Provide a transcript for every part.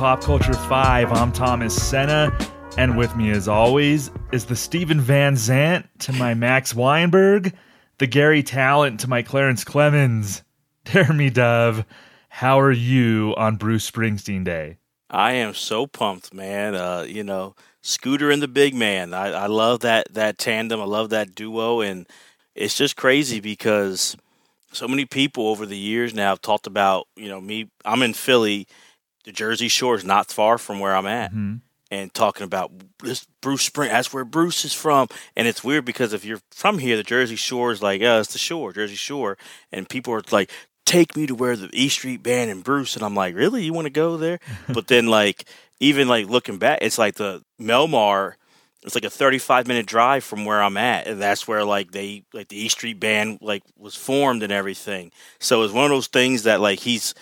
Pop Culture 5. I'm Thomas Senna, and with me, as always, is the Steven Van Zandt to my Max Weinberg, the Garry Tallent to my Clarence Clemons. Deremy Dove, how are you on Bruce Springsteen Day? I am so pumped, man. Uh, you know, Scooter and the Big Man. I, I love that that tandem. I love that duo, and it's just crazy because so many people over the years now have talked about. You know, me. I'm in Philly. The Jersey Shore is not far from where I'm at. Mm-hmm. And talking about this Bruce Spring, that's where Bruce is from. And it's weird because if you're from here, the Jersey Shore is like, oh, it's the shore, Jersey Shore. And people are like, take me to where the E Street Band and Bruce, and I'm like, really, you want to go there? but then like even like looking back, it's like the Belmar. It's like a 35 minute drive from where I'm at, and that's where like they like the E Street Band like was formed and everything. So it's one of those things that like he's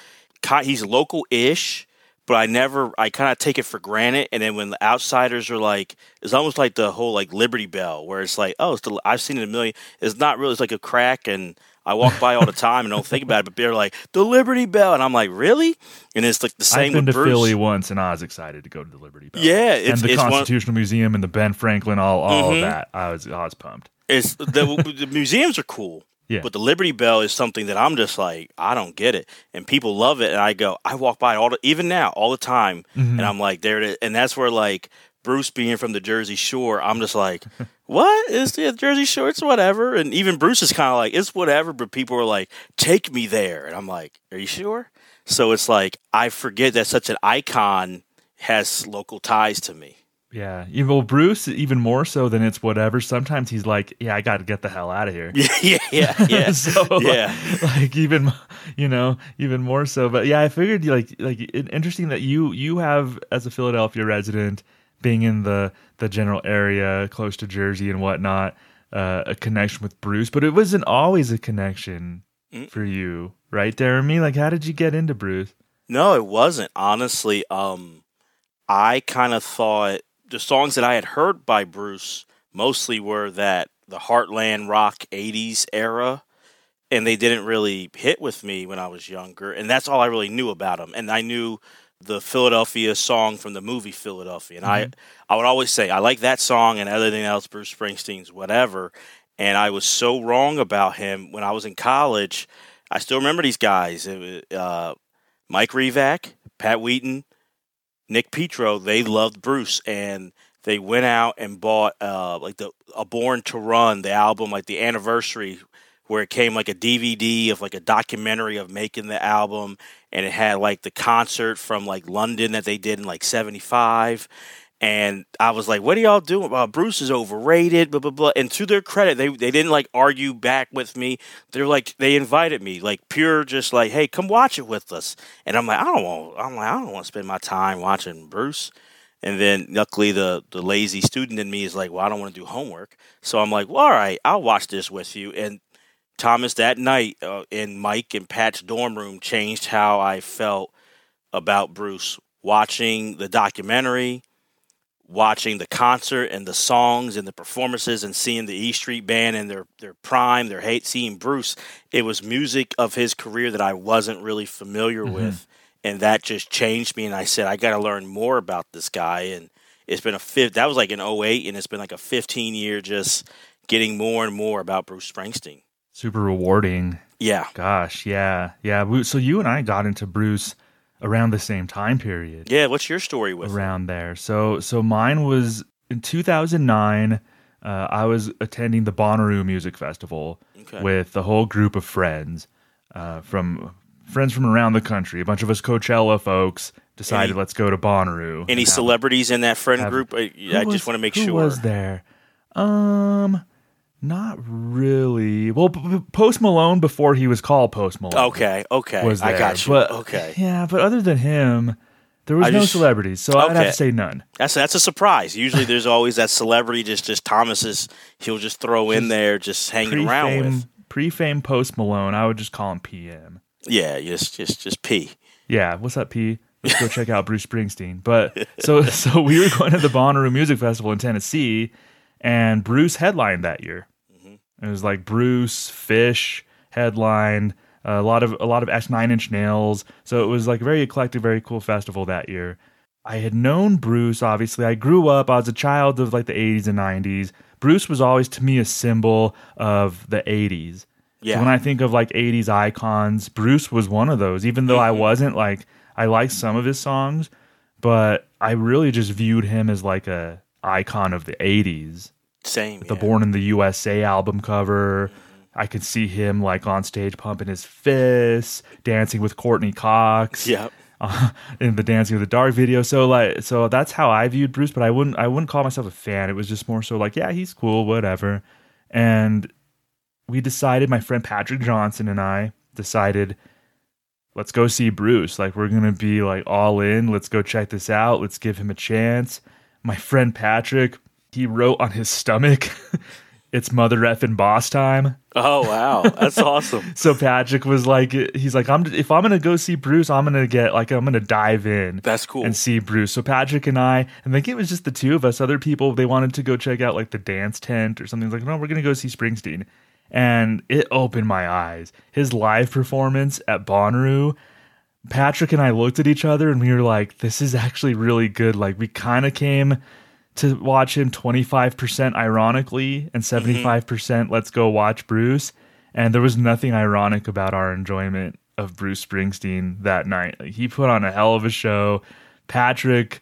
he's local ish, but I never I kind of take it for granted. And then when the outsiders are like, it's almost like the whole like Liberty Bell, where it's like, oh, it's the, I've seen it a million. It's not really. It's like a crack and I walk by all the time and don't think about it, but they're like the Liberty Bell, and I'm like, really? And it's like the same. I've been with to Bruce. Philly once, and I was excited to go to the Liberty Bell. Yeah, it's, and the Constitutional Museum and the Ben Franklin, all all Mhm. of that. I was I was pumped. It's the, the museums are cool. Yeah. But the Liberty Bell is something that I'm just like, I don't get it, and people love it, and I go, I walk by all the, even now, all the time, Mhm. and I'm like, there it is, and that's where like Bruce being from the Jersey Shore, I'm just like, what is the Jersey Shore? It's whatever, and even Bruce is kind of like, it's whatever, but people are like, take me there, and I'm like, are you sure? So it's like I forget that such an icon has local ties to me. Yeah, even well, Bruce even more so than it's whatever. Sometimes he's like, "Yeah, I got to get the hell out of here." Yeah, yeah, yeah, yeah. so like- Yeah. like, even you know even more so. But yeah, I figured like like interesting that you you have as a Philadelphia resident being in the the general area close to Jersey and whatnot uh, a connection with Bruce, but it wasn't always a connection Mm. for you, right, Deremy? Like, how did you get into Bruce? No, it wasn't. Honestly, um, I kind of thought the songs that I had heard by Bruce mostly were that the Heartland rock 80s era, and they didn't really hit with me when I was younger. And that's all I really knew about him. And I knew the Philadelphia song from the movie Philadelphia. And I, I would always say, I like that song and everything else, Bruce Springsteen's whatever. And I was so wrong about him when I was in college. I still remember these guys. It was, uh, Mike Revac, Pat Wheaton, Nick Petro, they loved Bruce and they went out and bought uh like the a Born to Run, the album, like the anniversary where it came like a DVD of like a documentary of making the album and it had like the concert from like London that they did in like 75 and I was like, "What are y'all doing? Uh, Bruce is overrated." Blah blah blah. And to their credit, they they didn't like argue back with me. They're like, they invited me, like pure, just like, "Hey, come watch it with us." And I'm like, I don't want. I'm like, I don't want to spend my time watching Bruce. And then luckily, the the lazy student in me is like, "Well, I don't want to do homework." So I'm like, "Well, all right, I'll watch this with you." And Thomas that night uh, in Mike and Pat's dorm room changed how I felt about Bruce. Watching the documentary, watching the concert and the songs and the performances and seeing the E Street Band and their their prime, their hate, seeing Bruce, it was music of his career that I wasn't really familiar Mhm. with, and that just changed me. And I said, I got to learn more about this guy. And it's been a fifth. That was like in 08, and it's been like a 15 year just getting more and more about Bruce Springsteen. Super rewarding. Yeah. Gosh, yeah, yeah. So you and I got into Bruce around the same time period. Yeah. What's your story with around there. So so mine was in 2009. Uh, I was attending the Bonnaroo Music Festival Okay. with a whole group of friends uh, from friends from around the country. A bunch of us Coachella folks decided Any- let's go to Bonnaroo. Any celebrities in that friend have- group? I, I was- just want to make who sure. Who was there. Um, not really. Well, Post Malone before he was called Post Malone. Okay. Okay. was there. I got you. But, okay. Yeah, but other than him, there was I no just- celebrities, so I'd have to say none. That's that's a surprise. Usually, there's always that celebrity. Just just Thomas is he'll just throw in there, just hanging around Pre-fame, with. pre-fame Post Malone. I would just call him PM. Yeah, just just just P. Yeah, what's up, P? Let's go check out Bruce Springsteen. But so so we were going to the Bonnaroo Music Festival in Tennessee, and Bruce headlined that year. Mhm. It was like Bruce Phish headlined. a lot of a lot of S Nine Inch Nails. So it was like a very eclectic, very cool festival that year. I had known Bruce. Obviously, I grew up. I was a child of like the '80s and '90s. Bruce was always to me a symbol of the '80s. Yeah. So when I think of like '80s icons, Bruce was one of those. Even though I Mhm. wasn't like I liked some of his songs, but I really just viewed him as like a icon of the '80s Same. the yeah. Mm-hmm. Born in the USA album cover. I could see him like on stage pumping his fists, dancing with Courteney Cox Yep. uh, in the Dancing with the Dark video. So like, so that's how I viewed Bruce. But I wouldn't, I wouldn't call myself a fan. It was just more so like, yeah, he's cool, whatever. And we decided, my friend Patrick Johnson and I decided, let's go see Bruce. Like, we're gonna be like all in. Let's go check this out. Let's give him a chance. My friend Patrick, he wrote on his stomach. It's mother effing boss time. Oh wow, that's awesome. So Patrick was like, he's like, I'm if I'm gonna go see Bruce, I'm gonna get like I'm gonna dive in That's cool. and see Bruce. So Patrick and I, I think it was just the two of us. Other people they wanted to go check out like the dance tent or something. Like, no, we're gonna go see Springsteen, and it opened my eyes. His live performance at Bonnaroo. Patrick and I looked at each other and we were like, this is actually really good. Like, we kind of came to watch him 25% ironically and 75% let's go watch Bruce. And there was nothing ironic about our enjoyment of Bruce Springsteen that night. Like, he put on a hell of a show. Patrick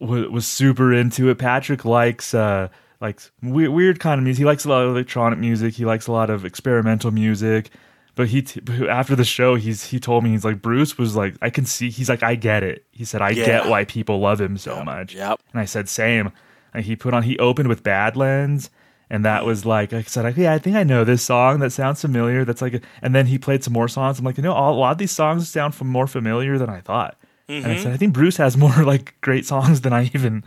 w- was super into it. Patrick likes uh like we- weird kind of music. He likes a lot of electronic music. He likes a lot of experimental music. But he t- after the show, he's he told me he's like Bruce was like I can see he's like I get it. He said I Yeah. get why people love him so much. Yep. And I said same. And he put on he opened with Badlands. And that was like I said, like, yeah, I think I know this song. That sounds familiar. That's like, a, and then he played some more songs. I'm like, you know, a lot of these songs sound more familiar than I thought. And I said, mm-hmm. I think Bruce has more like great songs than I even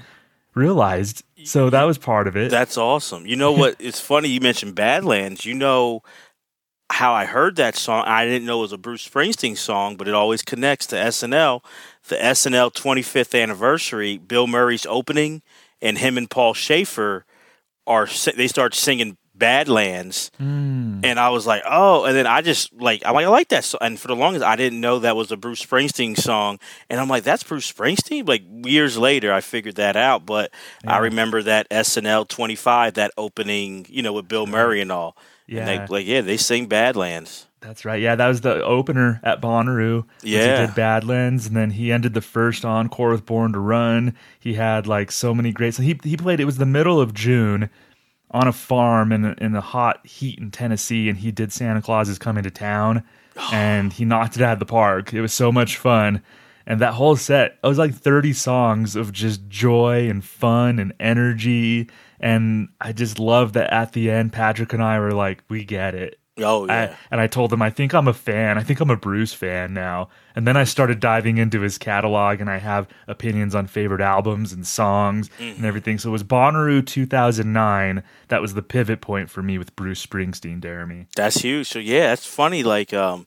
realized. So that was part of it. That's awesome. You know what? It's funny you mentioned Badlands. You know how I heard that song. I didn't know it was a Bruce Springsteen song, but it always connects to SNL. The SNL 25th anniversary, Bill Murray's opening, and him and Paul Shaffer are they start singing Badlands, Mm. and I was like, oh, and then I just like I'm like I like that song, and for the longest I didn't know that was a Bruce Springsteen song, and I'm like that's Bruce Springsteen. Like years later, I figured that out, but I remember that SNL 25, that opening, you know, with Bill Murray and all. Yeah. And they, like, yeah, they sing Badlands. That's right. Yeah, that was the opener at Bonnaroo. Yeah. He did Badlands, and then he ended the first encore with Born to Run. He had like so many great. So he he played. It was the middle of June on a farm in in the hot heat in Tennessee, and he did Santa Claus is coming to town, and he knocked it out of the park. It was so much fun. And that whole set, it was like 30 songs of just joy and fun and energy. And I just love that at the end, Patrick and I were like, we get it. Oh, yeah. I, and I told him I think I'm a fan. I think I'm a Bruce fan now. And then I started diving into his catalog, and I have opinions on favorite albums and songs Mm-hmm. and everything. So it was Bonnaroo 2009 that was the pivot point for me with Bruce Springsteen, Deremy. That's huge. So, yeah, that's funny. Like, um,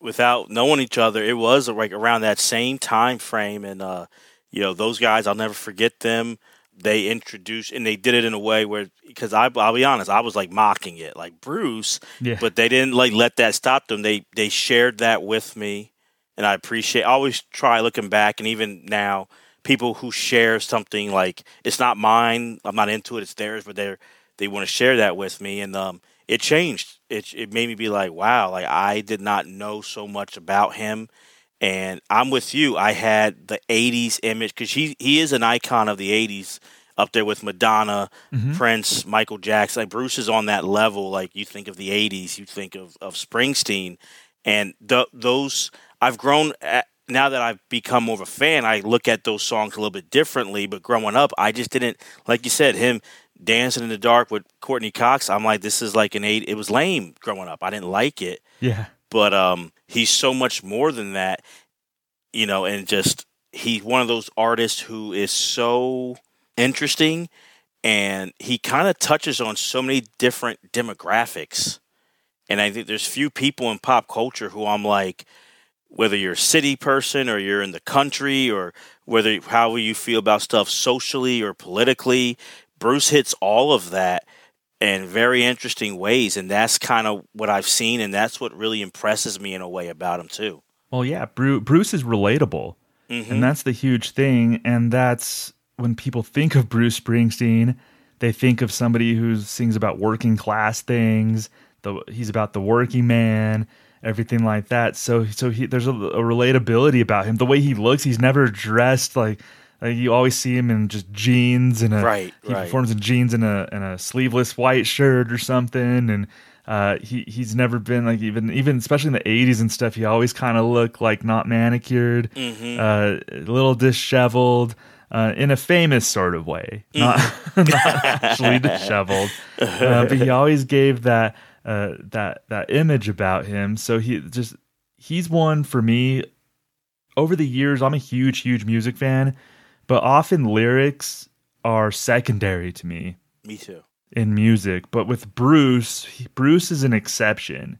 without knowing each other, it was like around that same time frame. And, uh, you know, those guys, I'll never forget them. They introduced, and they did it in a way where, because I, I'll be honest, I was like mocking it, like Bruce, Yeah. but they didn't like let that stop them. They they shared that with me, and I appreciate. I always try looking back, and even now, people who share something like it's not mine, I'm not into it, it's theirs, but they're they want to share that with me, and um, it changed. It it made me be like, wow, like I did not know so much about him. And I'm with you. I had the '80s image because he he is an icon of the '80s, up there with Madonna, mm-hmm. Prince, Michael Jackson. Like Bruce is on that level. Like you think of the '80s, you think of of Springsteen, and th- those I've grown. At, now that I've become more of a fan, I look at those songs a little bit differently. But growing up, I just didn't like you said him dancing in the dark with Courteney Cox. I'm like, this is like an eight. It was lame growing up. I didn't like it Yeah. But um, he's so much more than that, you know, and just he's one of those artists who is so interesting and he kind of touches on so many different demographics. And I think there's few people in pop culture who I'm like, whether you're a city person or you're in the country or whether how you feel about stuff socially or politically, Bruce hits all of that in very interesting ways. And that's kind of what I've seen, and that's what really impresses me in a way about him, too. Well, yeah, Bruce is relatable. Mm-hmm. And that's the huge thing. And that's when people think of Bruce Springsteen, they think of somebody who sings about working class things. The, he's about the working man, everything like that. So, so he, there's a, a relatability about him. The way he looks, he's never dressed like like you always see him in just jeans and a right. He right. performs in jeans and a and a sleeveless white shirt or something, and uh, he he's never been like even even especially in the '80s and stuff. He always kind of looked like not manicured, mm-hmm. uh, a little disheveled. Uh, in a famous sort of way, not, mm. not actually disheveled, uh, but he always gave that uh, that that image about him. So he just he's one for me. Over the years, I'm a huge, huge music fan, but often lyrics are secondary to me. Me too. In music, but with Bruce, he, Bruce is an exception.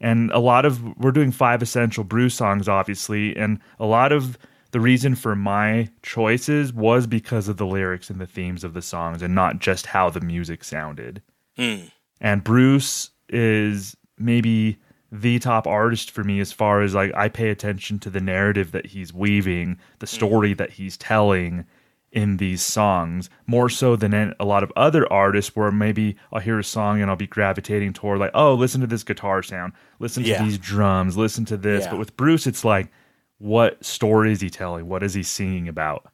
And a lot of we're doing five essential Bruce songs obviously, and a lot of the reason for my choices was because of the lyrics and the themes of the songs and not just how the music sounded. Mm. And Bruce is maybe the top artist for me as far as like I pay attention to the narrative that he's weaving, the mm. story that he's telling in these songs more so than a lot of other artists where maybe I'll hear a song and I'll be gravitating toward like oh listen to this guitar sound listen to yeah. these drums listen to this yeah. but with Bruce it's like what story is he telling what is he singing about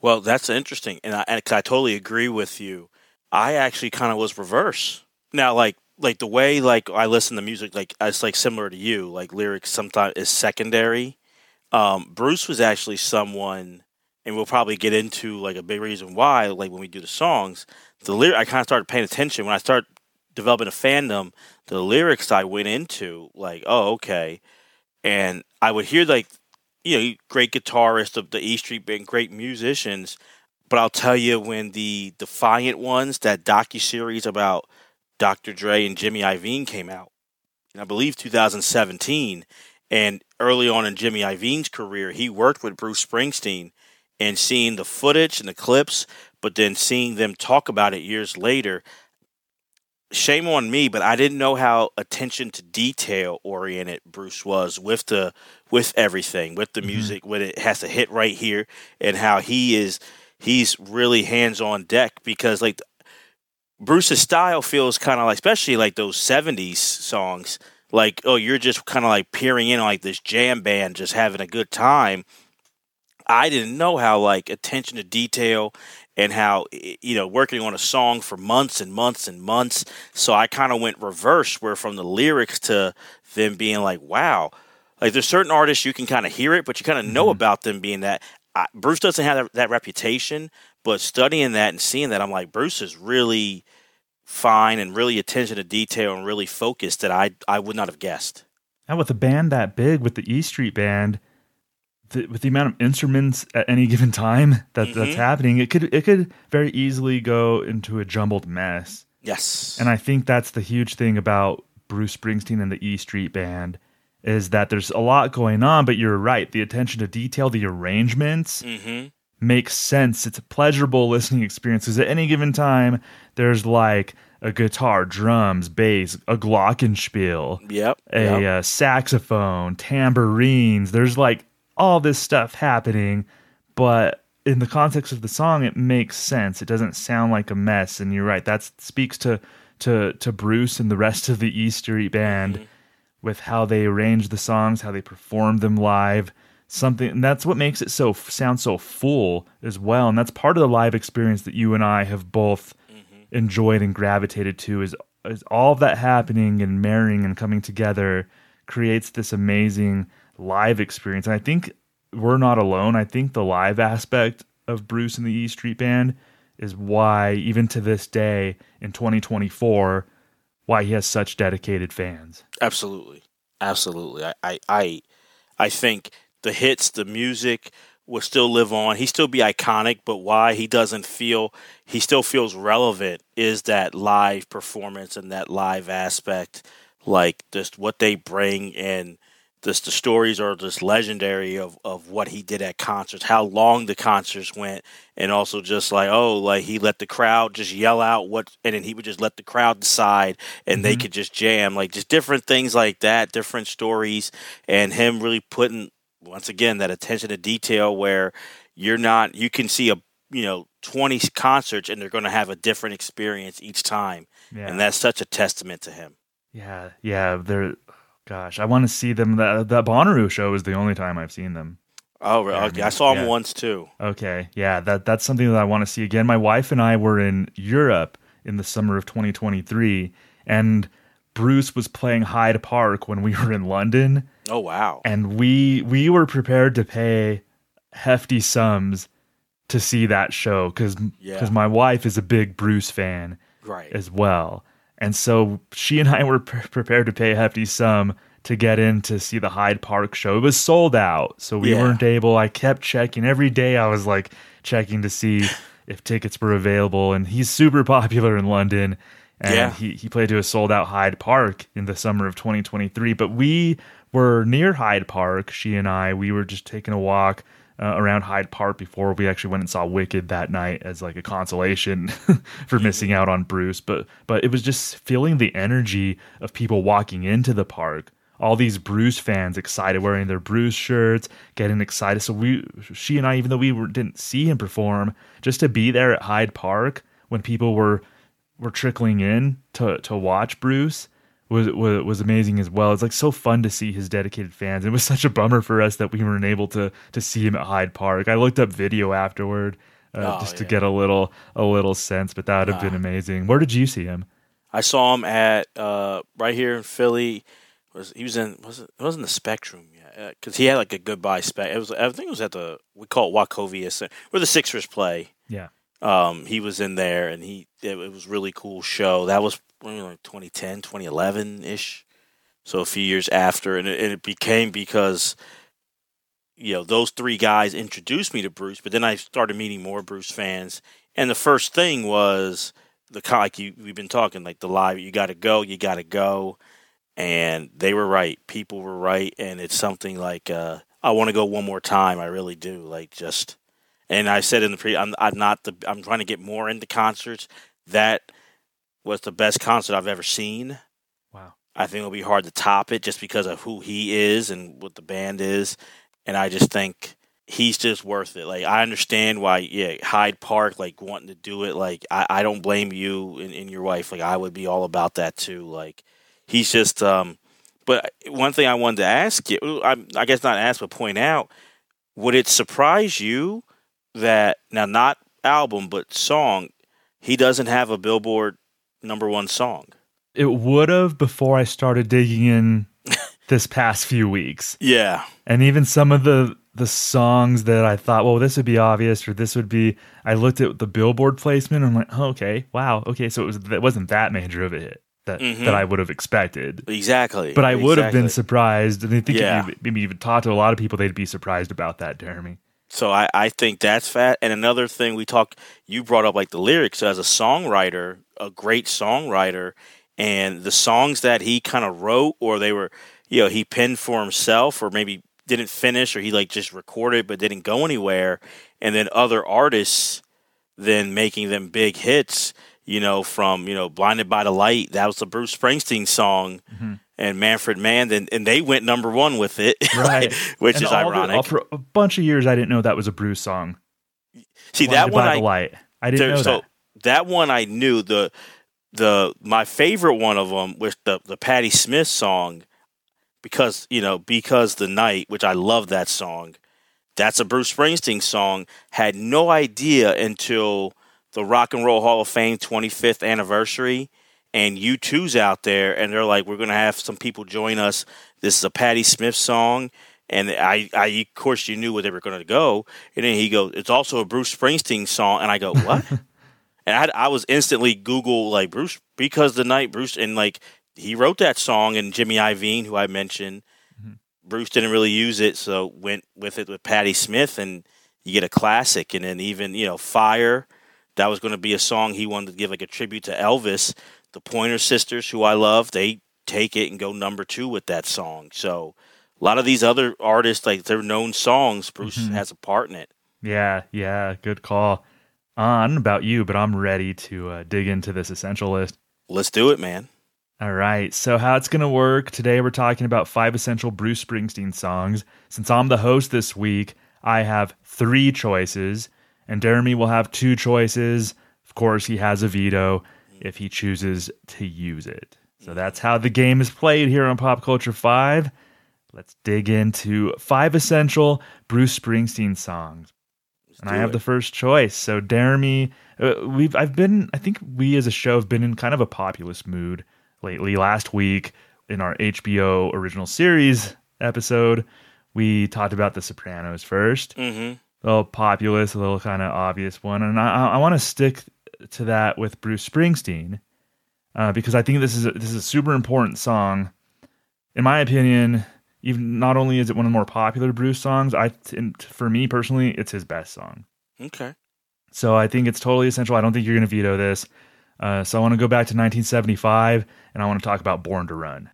well that's interesting and I, and I totally agree with you I actually kind of was reverse now like like the way like I listen to music, like it's like similar to you. Like lyrics sometimes is secondary. Um, Bruce was actually someone, and we'll probably get into like a big reason why. Like when we do the songs, the lyric I kind of started paying attention when I started developing a fandom. The lyrics I went into, like, oh okay, and I would hear like, you know, great guitarists of the E Street Band, great musicians. But I'll tell you, when the Defiant Ones, that docu series about Dr. Dre and Jimmy Iovine came out in, I believe, 2017. And early on in Jimmy Iovine's career, he worked with Bruce Springsteen and seeing the footage and the clips, but then seeing them talk about it years later. Shame on me, but I didn't know how attention to detail oriented Bruce was with the with everything, with the mm-hmm. music, when it has to hit right here, and how he is he's really hands on deck because like Bruce's style feels kind of like, especially like those '70s songs. Like, oh, you're just kind of like peering in on like this jam band, just having a good time. I didn't know how like attention to detail and how you know working on a song for months and months and months. So I kind of went reverse, where from the lyrics to them being like, wow, like there's certain artists you can kind of hear it, but you kind of know mm-hmm. about them being that. I, Bruce doesn't have that, that, reputation, but studying that and seeing that, I'm like, Bruce is really fine and really attention to detail and really focused that I I would not have guessed. And with a band that big, with the E Street Band, the, with the amount of instruments at any given time that mm-hmm. that's happening, it could it could very easily go into a jumbled mess. Yes, and I think that's the huge thing about Bruce Springsteen and the E Street Band is that there's a lot going on, but you're right. The attention to detail, the arrangements, mm-hmm makes sense. It's a pleasurable listening experience because at any given time, there's like a guitar, drums, bass, a glockenspiel, yep, a yep. Uh, saxophone, tambourines. There's like all this stuff happening, but in the context of the song, it makes sense. It doesn't sound like a mess. And you're right. That speaks to to to Bruce and the rest of the E Street Band mm-hmm. with how they arrange the songs, how they perform them live something and that's what makes it so sound so full as well and that's part of the live experience that you and I have both mm-hmm. enjoyed and gravitated to is is all of that happening and marrying and coming together creates this amazing live experience and I think we're not alone. I think the live aspect of Bruce and the E Street Band is why even to this day in 2024 why he has such dedicated fans. Absolutely. Absolutely. I I I, I think the hits, the music will still live on. He still be iconic, but why he doesn't feel he still feels relevant is that live performance and that live aspect, like just what they bring and This the stories are just legendary of, of what he did at concerts, how long the concerts went, and also just like oh, like he let the crowd just yell out what, and then he would just let the crowd decide, and mm-hmm. they could just jam, like just different things like that, different stories, and him really putting once again that attention to detail where you're not you can see a you know 20 concerts and they're going to have a different experience each time yeah. and that's such a testament to him yeah yeah they're gosh i want to see them that that Bonnaroo show is the only time i've seen them oh really? okay. i saw them yeah. once too okay yeah that that's something that i want to see again my wife and i were in europe in the summer of 2023 and bruce was playing hyde park when we were in london oh wow and we we were prepared to pay hefty sums to see that show because because yeah. my wife is a big Bruce fan right as well, and so she and I were pre- prepared to pay a hefty sum to get in to see the Hyde Park show. It was sold out, so we yeah. weren't able. I kept checking every day. I was like checking to see if tickets were available, and he's super popular in London. And yeah. he, he played to a sold out Hyde Park in the summer of 2023. But we were near Hyde Park, she and I. We were just taking a walk uh, around Hyde Park before we actually went and saw Wicked that night as like a consolation for missing out on Bruce. But but it was just feeling the energy of people walking into the park. All these Bruce fans excited, wearing their Bruce shirts, getting excited. So we, she and I, even though we were, didn't see him perform, just to be there at Hyde Park when people were were trickling in to to watch Bruce was, was was amazing as well. It's like so fun to see his dedicated fans. It was such a bummer for us that we weren't able to to see him at Hyde Park. I looked up video afterward uh, oh, just to get a little a little sense, but that would have been amazing. Where did you see him? I saw him at uh, right here in Philly. Was he was in was it, it wasn't the Spectrum yet because uh, he had like a goodbye spec. It was I think it was at the we call it Wachovia Center, where the Sixers play. Yeah. Um, he was in there and he it, it was really cool show. That was like 2010, 2011 ish. So a few years after, and it, and it became because you know those three guys introduced me to Bruce. But then I started meeting more Bruce fans, and the first thing was the like you we've been talking like the live. You got to go, you got to go, and they were right. People were right, and it's something like uh, I want to go one more time. I really do. Like just, and I said in the pre, I'm, I'm not the. I'm trying to get more into concerts. That was the best concert I've ever seen. Wow. I think it'll be hard to top it just because of who he is and what the band is. And I just think he's just worth it. Like I understand why, yeah, Hyde Park, like wanting to do it. Like I, I don't blame you and, and your wife. Like I would be all about that too. Like he's just. um But one thing I wanted to ask you, I, I guess not ask, but point out, would it surprise you that now not album but song, he doesn't have a Billboard number one song. It would have before I started digging in this past few weeks. Yeah. And even some of the the songs that I thought, well, this would be obvious or this would be I looked at the billboard placement and I'm like, oh, okay, wow, okay, so it was it wasn't that major of a hit that mm-hmm. that I would have expected. Exactly. But I would exactly. have been surprised and I think yeah. if you maybe even talked to a lot of people, they'd be surprised about that, Deremy. So I, I think that's fat. And another thing we talked, you brought up like the lyrics. So as a songwriter, a great songwriter, and the songs that he kind of wrote, or they were, you know, he penned for himself, or maybe didn't finish, or he like just recorded but didn't go anywhere, and then other artists then making them big hits. You know, from you know, "Blinded by the Light," that was the Bruce Springsteen song. Mm-hmm and Manfred Mann, and, and they went number one with it, right? which and is ironic. The, for a bunch of years, I didn't know that was a Bruce song. See that one, I, light. I didn't there, know so that. That one I knew. The the my favorite one of them was the the Patti Smith song, because you know because the night, which I love that song. That's a Bruce Springsteen song. Had no idea until the Rock and Roll Hall of Fame 25th anniversary and U2's out there, and they're like, we're going to have some people join us. This is a Patti Smith song. And I, I, of course, you knew where they were going to go. And then he goes, it's also a Bruce Springsteen song. And I go, what? And I, I was instantly Google like Bruce because the night Bruce and like he wrote that song and Jimmy Iovine, who I mentioned, mm-hmm. Bruce didn't really use it, so went with it with Patti Smith, and you get a classic. And then even you know Fire, that was going to be a song he wanted to give like a tribute to Elvis the Pointer Sisters, who I love, they take it and go number two with that song. So a lot of these other artists, like their known songs, Bruce mm-hmm. has a part in it. Yeah, yeah, good call. On about you, but I'm ready to uh, dig into this essential list. Let's do it, man. All right. So, how it's going to work today, we're talking about five essential Bruce Springsteen songs. Since I'm the host this week, I have three choices, and Deremy will have two choices. Of course, he has a veto if he chooses to use it. So, that's how the game is played here on Pop Culture 5. Let's dig into five essential Bruce Springsteen songs. Let's and I have it. the first choice. So, Deremy, uh, we've I've been I think we as a show have been in kind of a populist mood lately. Last week in our HBO original series episode, we talked about The Sopranos 1st mm-hmm. A little populist, a little kind of obvious one, and I, I want to stick to that with Bruce Springsteen uh, because I think this is a, this is a super important song. In my opinion, even not only is it one of the more popular Bruce songs, I for me personally, it's his best song. Okay. So I think it's totally essential. I don't think you're going to veto this. Uh, so I want to go back to 1975 and I want to talk about Born to Run.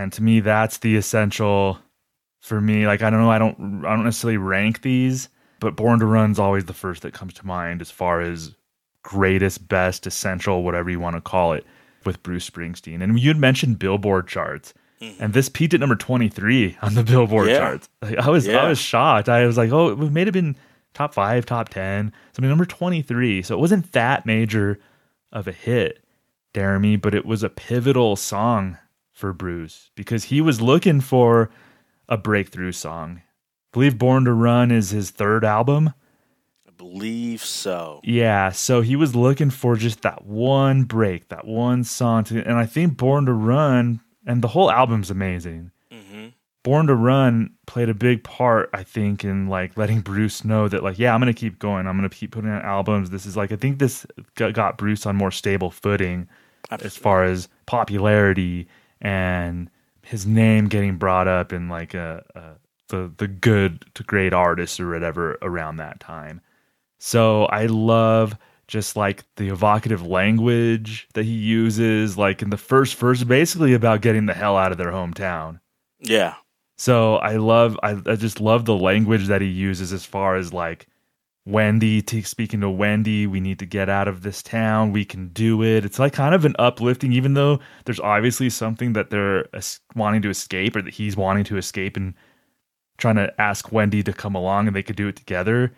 And to me that's the essential for me. Like i don't know i don't i don't necessarily rank these but born to run's always the first that comes to mind as far as greatest best essential whatever you want to call it with bruce springsteen. And you had mentioned billboard charts. Mm-hmm. and this peaked at number 23 on the billboard yeah. charts. Like, i was yeah. i was shocked. I was like oh it may have been top five top 10 so I mean, number 23 so it wasn't that major of a hit Deremy, but it was a pivotal song for Bruce because he was looking for a breakthrough song. I believe Born to Run is his third album. I believe so. Yeah, so he was looking for just that one break, that one song to, and I think Born to Run and the whole album's amazing. Mm-hmm. Born to Run played a big part, I think, in like letting Bruce know that, like, yeah, I'm gonna keep going. I'm gonna keep putting out albums. This is like, I think this got Bruce on more stable footing Absolutely. as far as popularity and his name getting brought up in like a, a the the good to great artists or whatever around that time. So I love just like the evocative language that he uses, like in the first verse, basically about getting the hell out of their hometown. Yeah. So I love, I, I just love the language that he uses as far as like Wendy to speaking to Wendy, we need to get out of this town. We can do it. It's like kind of an uplifting, even though there's obviously something that they're wanting to escape or that he's wanting to escape and trying to ask Wendy to come along and they could do it together.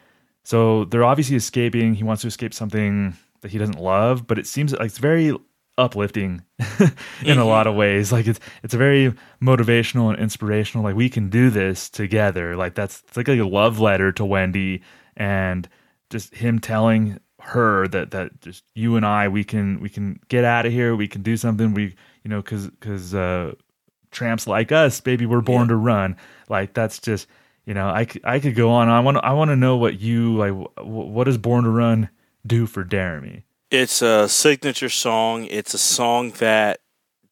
So they're obviously escaping. He wants to escape something that he doesn't love, but it seems like it's very uplifting in mm-hmm. a lot of ways. Like it's it's very motivational and inspirational. Like we can do this together. Like that's it's like a love letter to Wendy and just him telling her that that just you and I we can we can get out of here we can do something we you know cuz cuz uh tramps like us baby we're born yeah. to run. Like that's just you know I, I could go on. I want I want to know what you like what does born to run do for Deremy? It's a signature song. It's a song that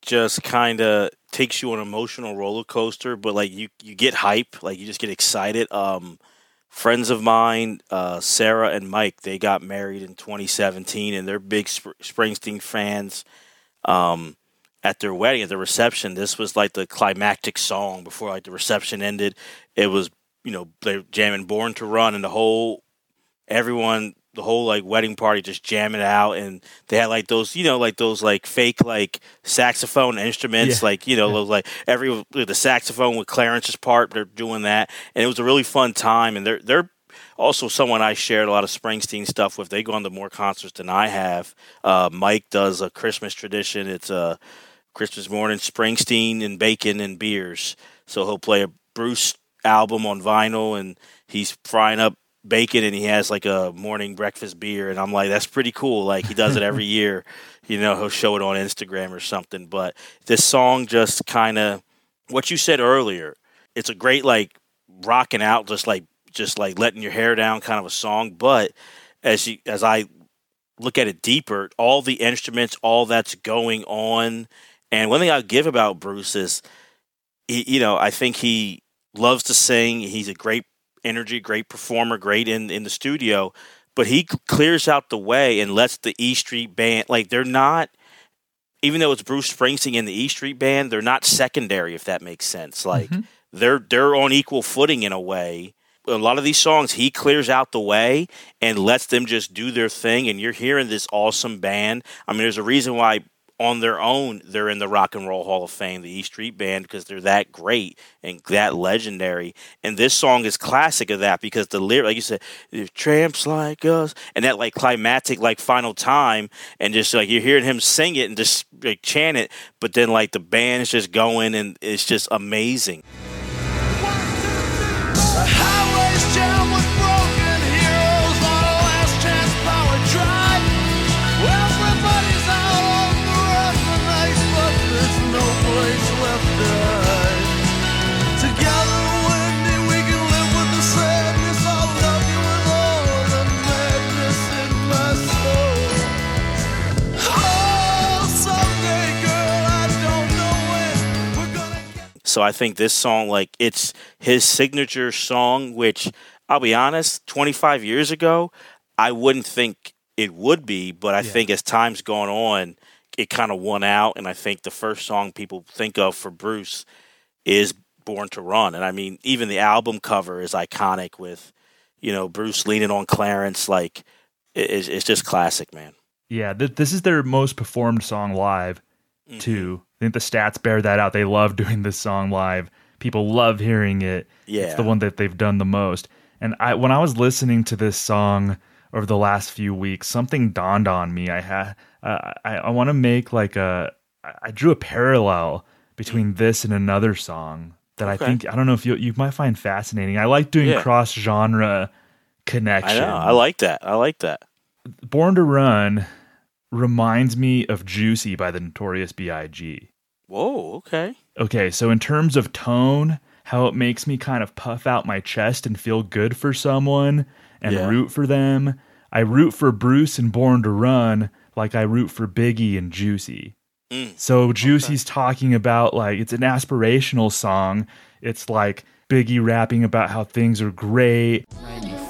just kind of takes you on an emotional roller coaster but like you you get hype. Like you just get excited. Um friends of mine, uh, Sarah and Mike, they got married in 2017, and they're big Sp- Springsteen fans. Um, at their wedding, at the reception, this was like the climactic song before like the reception ended. It was you know they're jamming "Born to Run," and the whole everyone the whole like wedding party just jamming out and they had like those you know like those like fake like saxophone instruments yeah. like you know yeah. like every the saxophone with Clarence's part they're doing that and it was a really fun time and they're they're also someone I shared a lot of Springsteen stuff with they go on to more concerts than I have uh, Mike does a Christmas tradition it's a Christmas morning Springsteen and bacon and beers so he'll play a Bruce album on vinyl and he's frying up bacon and he has like a morning breakfast beer and I'm like that's pretty cool. Like he does it every year. You know he'll show it on Instagram or something but this song just kind of what you said earlier it's a great like rocking out just like just like letting your hair down kind of a song but as you as I look at it deeper all the instruments all that's going on and one thing I'll give about Bruce is he, you know I think he loves to sing he's a great energy, great performer, great in in the studio, but he clears out the way and lets the E Street Band like they're not. Even though it's Bruce Springsteen and the E Street Band, they're not secondary. If that makes sense, like mm-hmm. they're they're on equal footing in a way. A lot of these songs, he clears out the way and lets them just do their thing, and you're hearing this awesome band. I mean, there's a reason why on their own, they're in the Rock and Roll Hall of Fame, the E Street Band, because they're that great and that legendary. And this song is classic of that because the lyric, like you said, tramps like us, and that like climatic, like final time, and just like you're hearing him sing it and just like, chant it, but then like the band is just going and it's just amazing. So I think this song, like, it's his signature song, which I'll be honest, 25 years ago, I wouldn't think it would be, but I yeah. think as time's gone on, it kind of won out. And I think the first song people think of for Bruce is Born to Run. And I mean, even the album cover is iconic with, you know, Bruce leaning on Clarence. Like, it's, it's just classic, man. Yeah, th- this is their most performed song live, mm-hmm. too. I think the stats bear that out. They love doing this song live. People love hearing it. Yeah. It's the one that they've done the most. And I when I was listening to this song over the last few weeks, something dawned on me. I had uh, I, I want to make like a I drew a parallel between this and another song that okay. I think I don't know if you you might find fascinating. I like doing yeah. cross genre connection. I know. I like that. I like that. Born to Run reminds me of Juicy by the Notorious B.I.G. Whoa, okay. Okay, so in terms of tone, how it makes me kind of puff out my chest and feel good for someone and yeah. root for them. I root for Bruce and Born to Run like I root for Biggie and Juicy. Mm. So Juicy's okay. talking about like it's an aspirational song. It's like Biggie rapping about how things are great. Super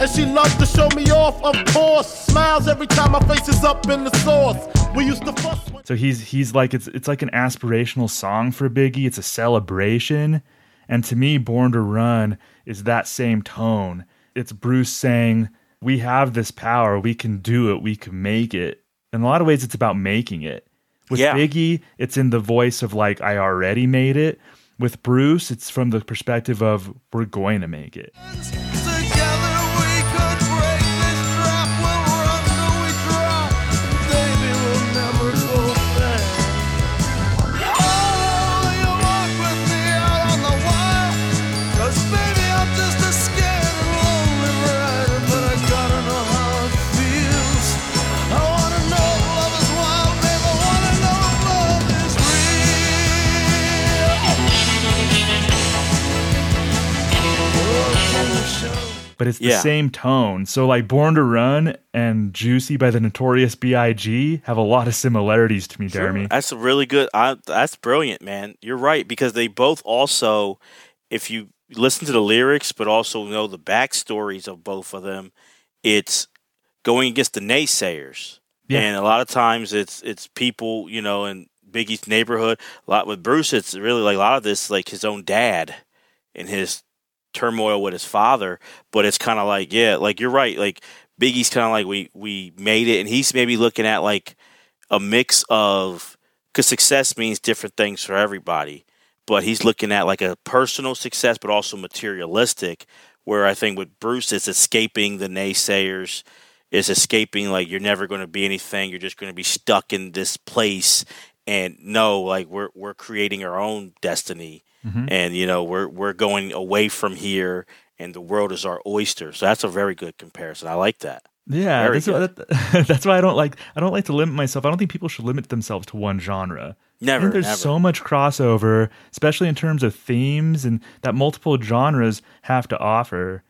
And she loves to show me off, of course. Smiles every time my face is up in the Source. We used to fuss. So he's he's like it's it's like an aspirational song for Biggie. It's a celebration. And to me, Born to Run is that same tone. It's Bruce saying, We have this power, we can do it, we can make it. In a lot of ways, it's about making it. With yeah. Biggie, it's in the voice of like, I already made it. With Bruce, it's from the perspective of, We're going to make it. But it's the yeah. same tone. So like Born to Run and Juicy by the Notorious B.I.G. have a lot of similarities to me, sure. Deremy. That's a really good. I, that's brilliant, man. You're right because they both also, if you listen to the lyrics, but also know the backstories of both of them, it's going against the naysayers. Yeah. And a lot of times it's it's people, you know, in Biggie's neighborhood. A lot with Bruce, it's really like a lot of this like his own dad and his turmoil with his father, but it's kind of like, yeah, like you're right. Like Biggie's kind of like we we made it, and he's maybe looking at like a mix of because success means different things for everybody, but he's looking at like a personal success, but also materialistic. Where I think with Bruce, it's escaping the naysayers, is escaping like you're never going to be anything. You're just going to be stuck in this place. And no, like we're we're creating our own destiny, Mhm. and you know we're we're going away from here, and the world is our oyster. So that's a very good comparison. I like that. Yeah, that's, why, that, that's why I don't like I don't like to limit myself. I don't think people should limit themselves to one genre. I Never, think there's never. so much crossover, especially in terms of themes and that multiple genres have to offer.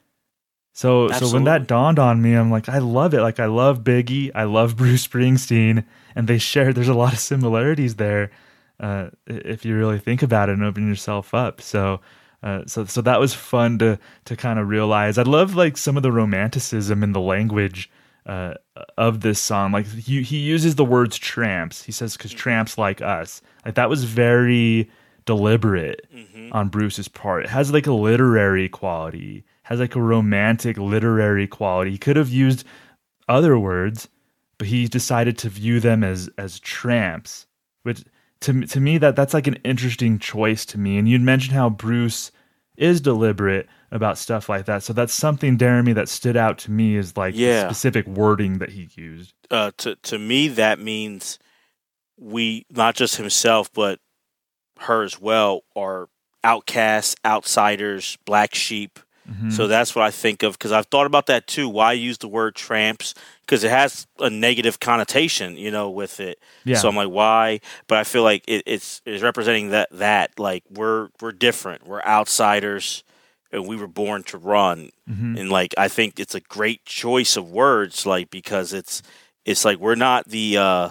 So so when that dawned on me, I'm like, I love it. Like I love Biggie, I love Bruce Springsteen, and they share. There's a lot of similarities there, uh, if you really think about it and open yourself up. So. Uh, so, so that was fun to to kind of realize. I love like some of the romanticism in the language uh, of this song. Like he he uses the words tramps. He says because tramps like us. Like that was very deliberate on Bruce's part. It has like a literary quality. Has like a romantic literary quality. He could have used other words, but he decided to view them as as tramps. Which to to me that that's like an interesting choice to me. And you'd mentioned how Bruce is deliberate about stuff like that. So that's something, Jeremy, that stood out to me is like the Yeah. specific wording that he used. uh, to to me that means we not just himself but her as well are outcasts, outsiders, black sheep. Mm-hmm. So that's what I think of because I've thought about that too. Why use the word tramps? Because it has a negative connotation, you know, with it. Yeah. So I'm like, why? But I feel like it, it's it's representing that that like we're we're different. We're outsiders, and we were born to run. Mhm. And like I think it's a great choice of words, like because it's it's like we're not the uh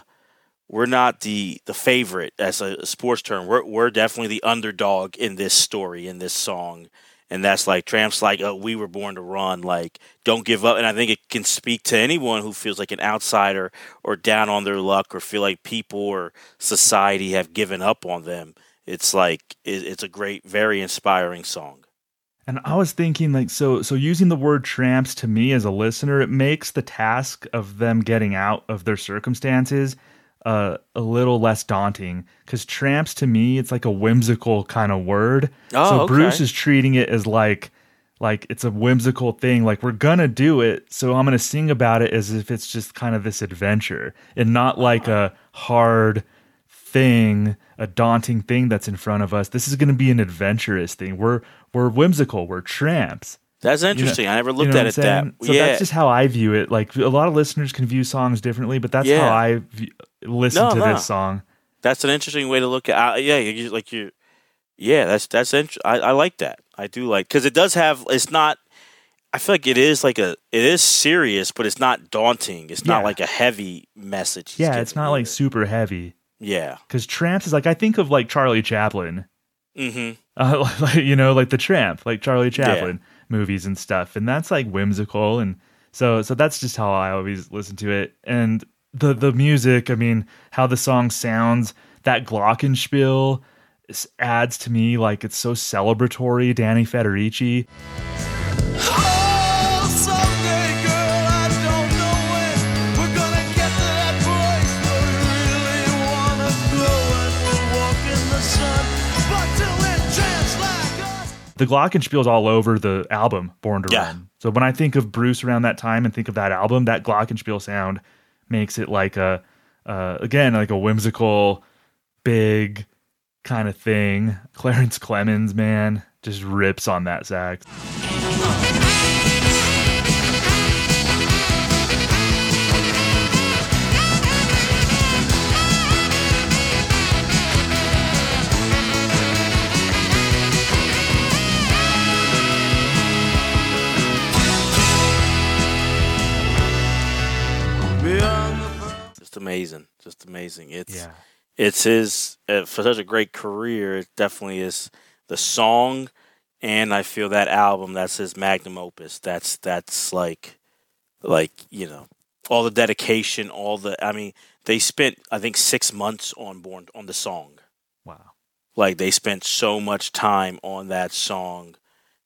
we're not the the favorite as a, a sports term. We're we're definitely the underdog in this story in this song. And that's like tramps like oh, we were born to run like don't give up and I think it can speak to anyone who feels like an outsider or down on their luck or feel like people or society have given up on them. It's like it's a great very inspiring song. And I was thinking like so so using the word tramps to me as a listener, it makes the task of them getting out of their circumstances uh, a little less daunting because tramps to me it's like a whimsical kind of word. Oh, so okay. Bruce is treating it as like like it's a whimsical thing like we're gonna do it so i'm gonna sing about it as if it's just kind of this adventure and not like a hard thing a daunting thing that's in front of us this is gonna be an adventurous thing we're we're whimsical we're tramps That's You know- interesting. I never you looked know at it I'm that. saying? So yeah. that's just how I view it. Like a lot of listeners can view songs differently, but that's Yeah. how I view, listen No, to no. this song. that's an interesting way to look at. Uh, yeah, you like you. Yeah, that's that's. Int- I, I like that. I do like because it does have. It's not. I feel like it is like a. It is serious, but it's not daunting. It's not like a heavy message. Yeah, it's not like either. super heavy. Yeah. Because tramps is like I think of like Charlie Chaplin, Mm-hmm. uh, like you know, like the Tramp, like Charlie Chaplin movies and stuff, and that's like whimsical, and so so that's just how I always listen to it, and the the music. I mean, how the song sounds, that glockenspiel adds to me like it's so celebratory. Danny Federici. Oh, someday, girl, I don't know when we're gonna get to that place where we really wanna go and we'll walk in the glockenspiel But till then, tramps like us. the glockenspiel's all over the album born to Yeah. run so when i think of bruce around that time and think of that album that glockenspiel sound makes it like a uh, again like a whimsical big kind of thing. Clarence clemens man just rips on that sax Just amazing. Just amazing. It's yeah it's his uh, for such a great career. It definitely is the song, and I feel that album. That's his magnum opus. That's that's like, like you know, all the dedication, all the. I mean, they spent I think six months on born on the song. wow Like they spent so much time on that song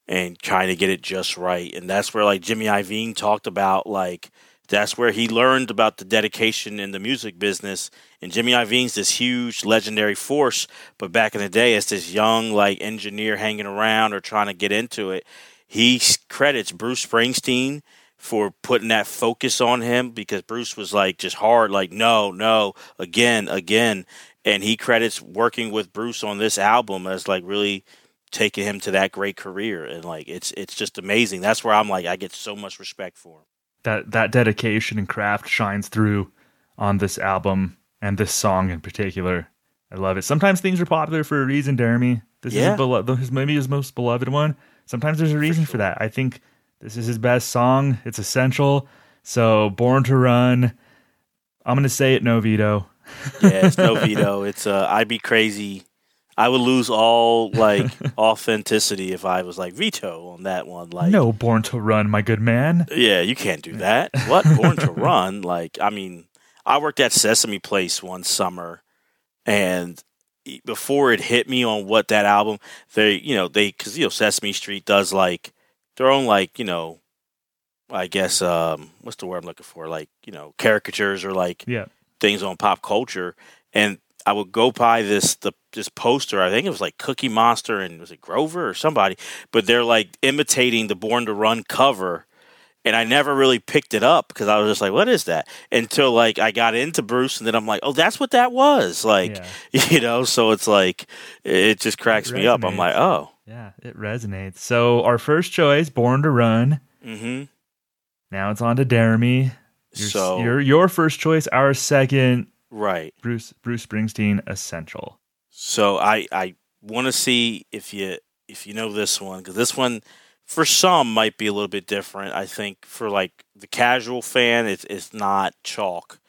and trying to get it just right. And that's where like Jimmy Iovine talked about like that's where he learned about the dedication in the music business. And Jimmy Iovine's this huge, legendary force, but back in the day, as this young like engineer hanging around or trying to get into it, he credits Bruce Springsteen for putting that focus on him because Bruce was like just hard, like no, no, again, again, and he credits working with Bruce on this album as like really taking him to that great career, and like it's it's just amazing. That's where I'm like I get so much respect for him. That that dedication and craft shines through on this album and this song in particular. I love it. Sometimes things are popular for a reason, Jeremy. This is Yeah. his belo- his maybe his most beloved one. Sometimes there's a reason for, that. I think this is his best song. It's essential. So, Born to Run. I'm gonna say it. No veto. Yeah, it's no veto. It's uh, I'd be crazy. I would lose all like authenticity if I was like veto on that one. Like, no Born to Run, my good man. yeah, you can't do that. What Born to Run? Like, I mean, I worked at Sesame Place one summer, and before it hit me on what that album, they, you know, they because you know Sesame Street does like their own like you know, I guess um, what's the word I'm looking for? Like you know, caricatures or like Yeah. things on pop culture, and I would go by this the this poster. I think it was like Cookie Monster and was it Grover or somebody, but they're like imitating the Born to Run cover, and I never really picked it up because I was just like, "What is that?" Until like I got into Bruce, and then I'm like, "Oh, that's what that was!" Like Yeah. you know, so it's like it just cracks me up. I'm like, "Oh, Yeah, it resonates. So our first choice, Born to Run. mm-hmm." Now it's on to Jeremy. Your, So your your first choice. Our second, right. Bruce Bruce Springsteen, Essential. So I I want to see if you if you know this one because this one for some might be a little bit different. I think for like the casual fan, it's it's not chalk,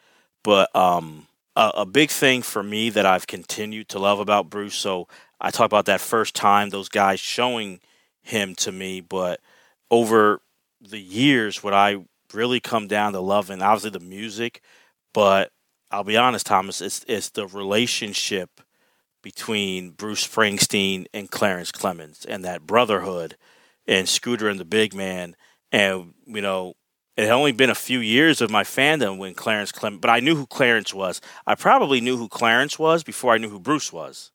but um a, a big thing for me that I've continued to love about Bruce. So I talk about that first time those guys showing him to me, but over the years, what I really come down to loving, obviously the music, but I'll be honest, Thomas, it's it's the relationship between Bruce Springsteen and Clarence Clemens and that brotherhood and Scooter and the Big Man. And, you know, it had only been a few years of my fandom when Clarence Clemens, but I knew who Clarence was. I probably knew who Clarence was before I knew who Bruce was,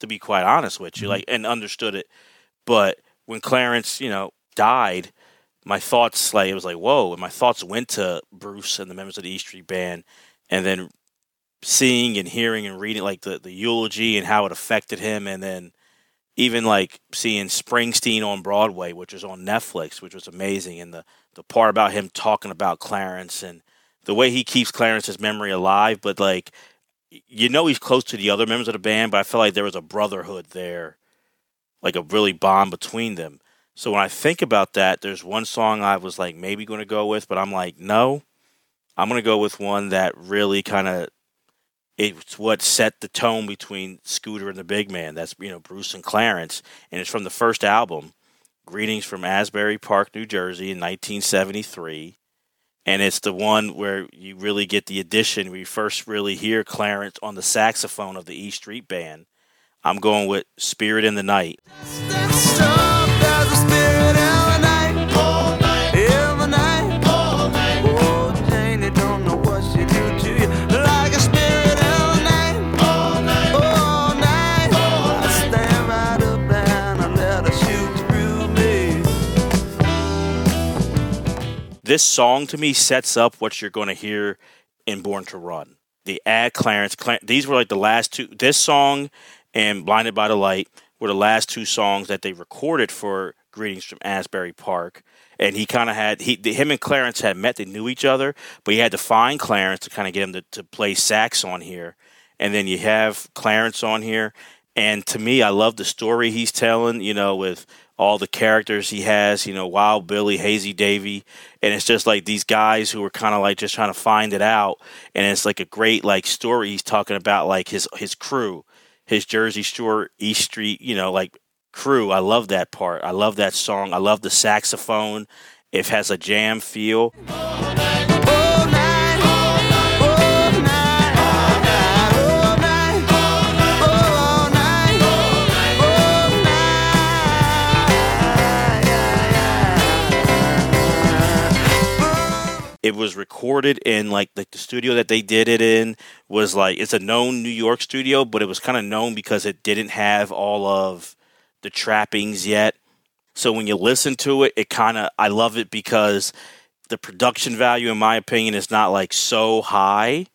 to be quite honest with you, mm-hmm. like, and understood it. But when Clarence, you know, died, my thoughts, like, it was like, whoa. And my thoughts went to Bruce and the members of the E Street Band. And then seeing and hearing and reading like the, the eulogy and how it affected him and then even like seeing Springsteen on Broadway, which was on Netflix, which was amazing, and the, the part about him talking about Clarence and the way he keeps Clarence's memory alive, but like you know he's close to the other members of the band, but I felt like there was a brotherhood there, like a really bond between them. So when I think about that, there's one song I was like maybe going to go with, but I'm like, no, I'm going to go with one that really kind of it's what set the tone between Scooter and the Big Man. That's you know Bruce and Clarence, and it's from the first album, "Greetings from Asbury Park, New Jersey" in 1973, and it's the one where you really get the addition. We first really hear Clarence on the saxophone of the E Street Band. I'm going with "Spirit in the Night." This song to me sets up what you're going to hear in Born to Run. The ad Clarence. Clar- these were like the last two. This song and Blinded by the Light were the last two songs that they recorded for Greetings from Asbury Park. And he kind of had he him and Clarence had met. They knew each other, but he had to find Clarence to kind of get him to, to play sax on here. And then you have Clarence on here. And to me, I love the story he's telling. You know, with all the characters he has, you know, Wild Billy, Hazy Davy, and it's just like these guys who are kind of like just trying to find it out, and it's like a great like story he's talking about like his his crew, his Jersey Shore East Street, you know, like crew. I love that part. I love that song. I love the saxophone. It has a jam feel. It was recorded in like the, the studio that they did it in was like it's a known New York studio, but it was kind of known because it didn't have all of the trappings yet. So when you listen to it, it kind of I love it because the production value, in my opinion, is not like so high,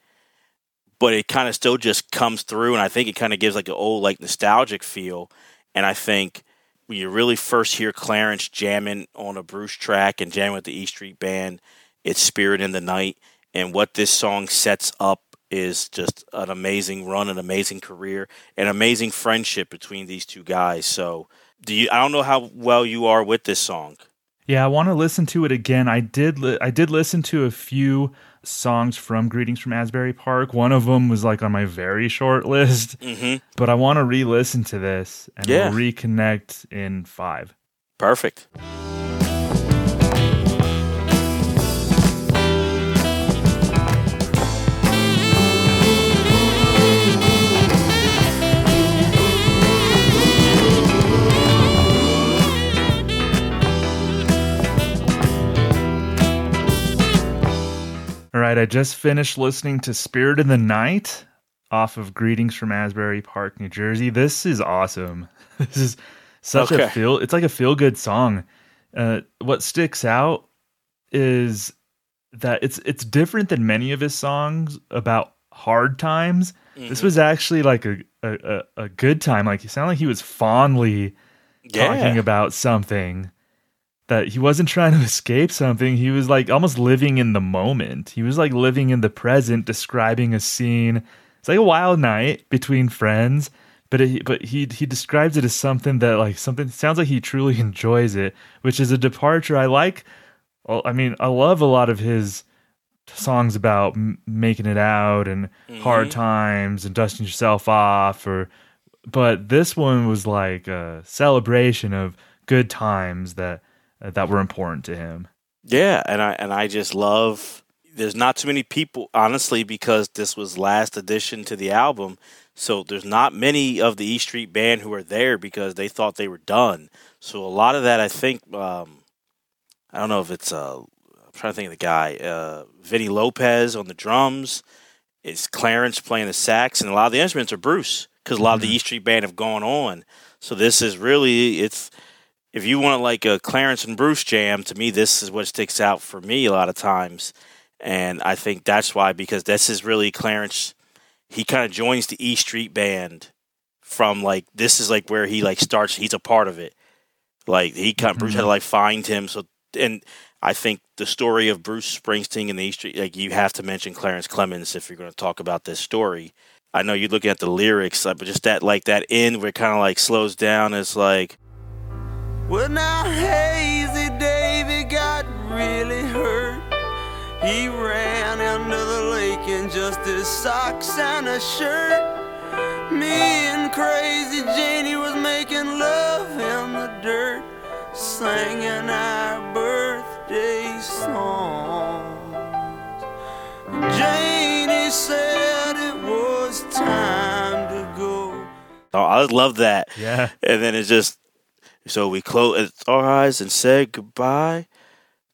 but it kind of still just comes through, and I think it kind of gives like an old like nostalgic feel. And I think when you really first hear Clarence jamming on a Bruce track and jamming with the E Street Band, it's Spirit in the Night, and what this song sets up is just an amazing run, an amazing career, an amazing friendship between these two guys. So, do you? I don't know how well you are with this song. Yeah, I want to listen to it again. I did. Li- I did listen to a few songs from Greetings from Asbury Park. One of them was like on my very short list, hmm but I want to re-listen to this and Yeah. we'll reconnect in five. Perfect. Right, I just finished listening to Spirit in the Night off of Greetings from Asbury Park, New Jersey. This is awesome. This is such Okay. a feel it's like a feel good song. Uh, what sticks out is that it's it's different than many of his songs about hard times. This was actually like a, a, a, good time. Like it sounded like he was fondly talking about something that he wasn't trying to escape something. He was like almost living in the moment. He was like living in the present, describing a scene. It's like a wild night between friends, but it, but he he describes it as something that like something sounds like he truly enjoys it, which is a departure. I like. Well, I mean, I love a lot of his songs about m- making it out and hard mm-hmm. times and dusting yourself off or but this one was like a celebration of good times that that were important to him. Yeah, and I and I just love. There's not too many people, honestly, because this was last addition to the album. So there's not many of the E Street Band who are there because they thought they were done. So a lot of that, I think, um, I don't know if it's uh, I'm trying to think of the guy, uh, Vinny Lopez on the drums. It's Clarence playing the sax, and a lot of the instruments are Bruce because a lot of the E Street Band have gone on. So this is really it's if you want like a Clarence and Bruce jam, to me, this is what sticks out for me a lot of times. And I think that's why, because this is really Clarence. He kind of joins the E Street Band from like this is like where he like starts. He's a part of it. Like he kind of, Bruce had to mm-hmm. like find him. So and I think the story of Bruce Springsteen and the E Street, like you have to mention Clarence Clemens if you're going to talk about this story. I know you're looking at the lyrics, but just that like that end where it kind of like slows down. It's like Well, now Hazy Davy got really hurt. He ran into the lake in just his socks and a shirt. Me and Crazy Janie was making love in the dirt, singing our birthday songs. Janie said it was time to go. Oh, I love that. Yeah. And then it's just so we close our eyes and said goodbye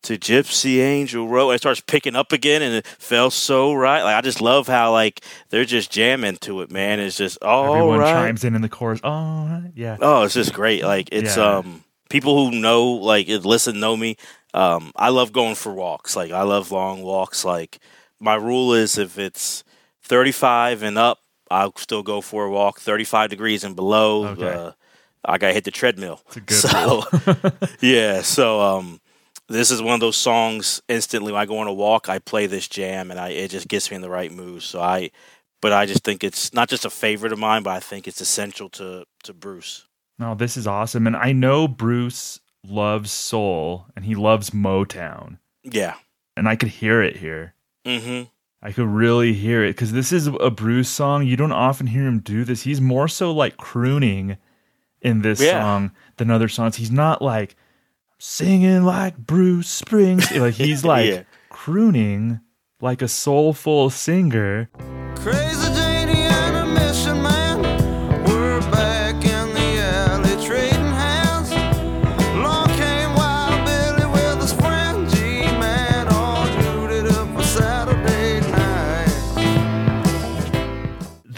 to Gypsy Angel Road. And it starts picking up again, and it felt so right. Like I just love how like they're just jamming to it, man. It's just all Everyone right. chimes in in the chorus. Oh, yeah. Oh, it's just great. Like it's Yeah. um people who know like listen know me. Um, I love going for walks. Like I love long walks. Like my rule is if it's 35 and up, I'll still go for a walk. 35 degrees and below, Okay. uh, I gotta hit the treadmill. It's a good so yeah. So um, this is one of those songs. Instantly, when I go on a walk, I play this jam, and I it just gets me in the right mood. So I, but I just think it's not just a favorite of mine, but I think it's essential to to Bruce. No, this is awesome. And I know Bruce loves soul and he loves Motown. Yeah. And I could hear it here. hmm I could really hear it because this is a Bruce song. You don't often hear him do this. He's more so like crooning in this Yeah. song than other songs. He's not like singing like Bruce Springsteen. Like he's like Yeah. crooning like a soulful singer. Crazy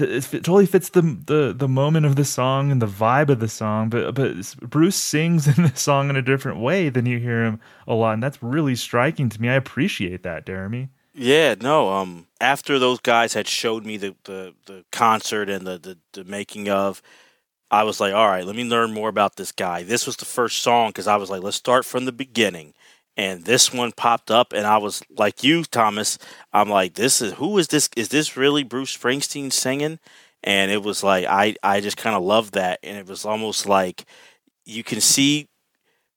it totally fits the, the the moment of the song and the vibe of the song. But but Bruce sings in the song in a different way than you hear him a lot, and that's really striking to me. I appreciate that, Jeremy. Yeah, no. Um, after those guys had showed me the the, the concert and the, the the making of, I was like, all right, let me learn more about this guy. This was the first song because I was like, let's start from the beginning. And this one popped up, and I was like you, Thomas. I'm like, this is who is this? Is this really Bruce Springsteen singing? And it was like I I just kind of loved that, and it was almost like you can see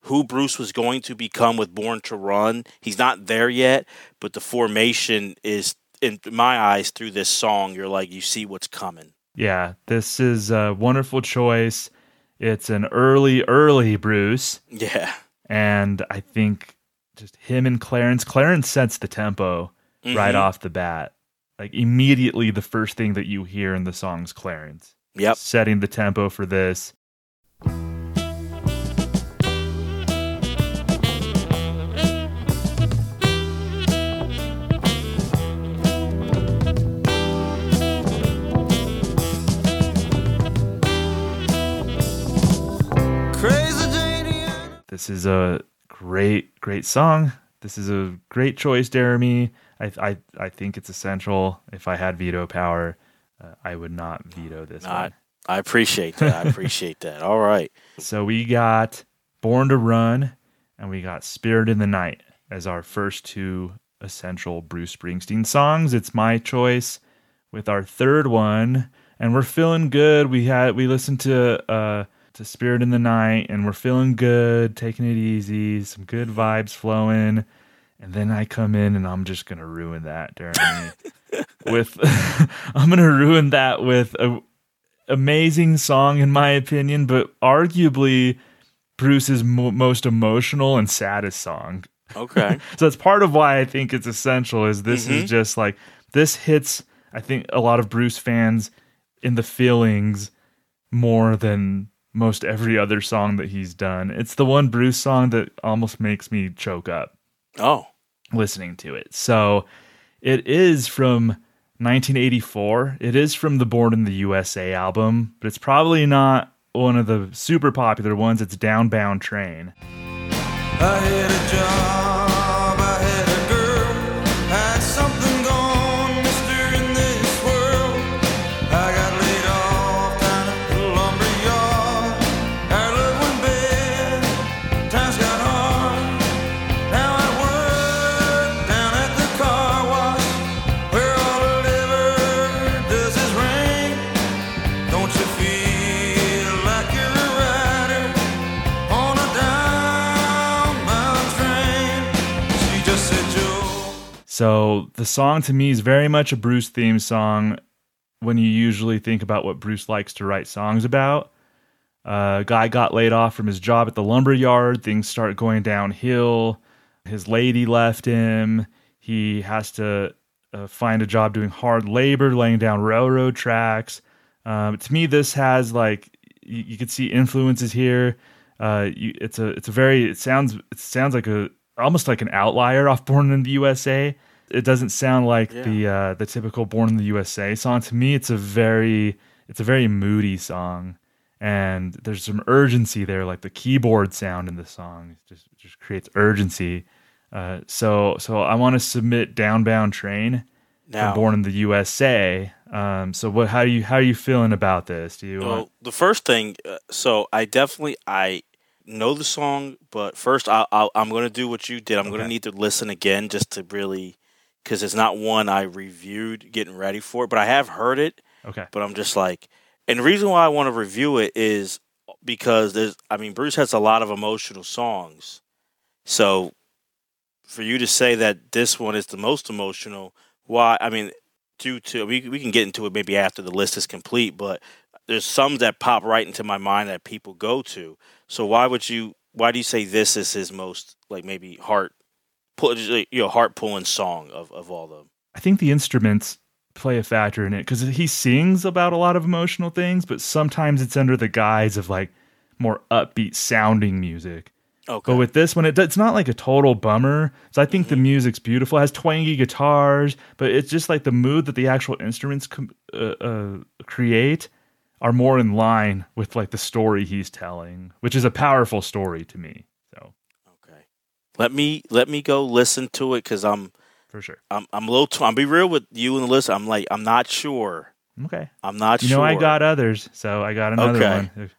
who Bruce was going to become with Born to Run. He's not there yet, but the formation is in my eyes through this song. You're like you see what's coming. Yeah, this is a wonderful choice. It's an early, early Bruce, Yeah. and I think just him and Clarence. Clarence sets the tempo right Mhm. off the bat. Like immediately, the first thing that you hear in the song's Clarence. Yep. setting the tempo for this. This is a great, great song. This is a great choice, Jeremy. I, I, I think it's essential. If I had veto power, uh, I would not veto this I, one. I appreciate that. I appreciate that. All right. So we got Born to Run and we got Spirit in the Night as our first two essential Bruce Springsteen songs. It's my choice with our third one and we're feeling good. We had we listened to uh to Spirit in the Night and we're feeling good, taking it easy, some good vibes flowing. And then I come in and I'm just going to ruin that, Jeremy. with I'm going to ruin that with a amazing song in my opinion, but arguably Bruce's mo- most emotional and saddest song. Okay. So that's part of why I think it's essential. Is this is mm-hmm. just like this hits I think a lot of Bruce fans in the feelings more than most every other song that he's done. It's the one Bruce song that almost makes me choke up Oh. listening to it. So it is from 1984. It is from the Born in the USA album, but it's probably not one of the super popular ones. It's Downbound Train. So the song to me is very much a Bruce theme song when you usually think about what Bruce likes to write songs about. Uh, guy got laid off from his job at the lumber yard. Things start going downhill. His lady left him. He has to uh, find a job doing hard labor, laying down railroad tracks. Um, to me, this has like you, you could see influences here. Uh, you, it's a it's a very it sounds it sounds like a almost like an outlier off Born in the USA. It doesn't sound like Yeah. the uh, the typical Born in the USA song. To me, it's a very it's a very moody song, and there's some urgency there. Like the keyboard sound in the song just just creates urgency. Uh, so so I want to submit Downbound Train Now, for Born in the USA. Um, so what? How do you how are you feeling about this? Do you well, want? the first thing, uh, so I definitely I know the song, but first I, I I'm going to do what you did. I'm going to need to listen again just to really, because it's not one I reviewed getting ready for it, but I have heard it. Okay. but I'm just like, and the reason why I want to review it is because there's, I mean, Bruce has a lot of emotional songs, so for you to say that this one is the most emotional, why? I mean, due to we we can get into it maybe after the list is complete, but there's some that pop right into my mind that people go to. So why would you? Why do you say this is his most like maybe heart, pull, you know, heart pulling song of of all them? I think the instruments play a factor in it because he sings about a lot of emotional things, but sometimes it's under the guise of like more upbeat sounding music. Okay. But with this one, it, it's not like a total bummer. So I think the music's beautiful. It has twangy guitars, but it's just like the mood that the actual instruments com- uh, uh, create are more in line with like the story he's telling, which is a powerful story to me. Let me let me go listen to it because I'm for sure. I'm I'm a little. T- I'll be real with you and the list. I'm like I'm not sure. Okay. I'm not You sure. know, I got others, so I got another Okay. one.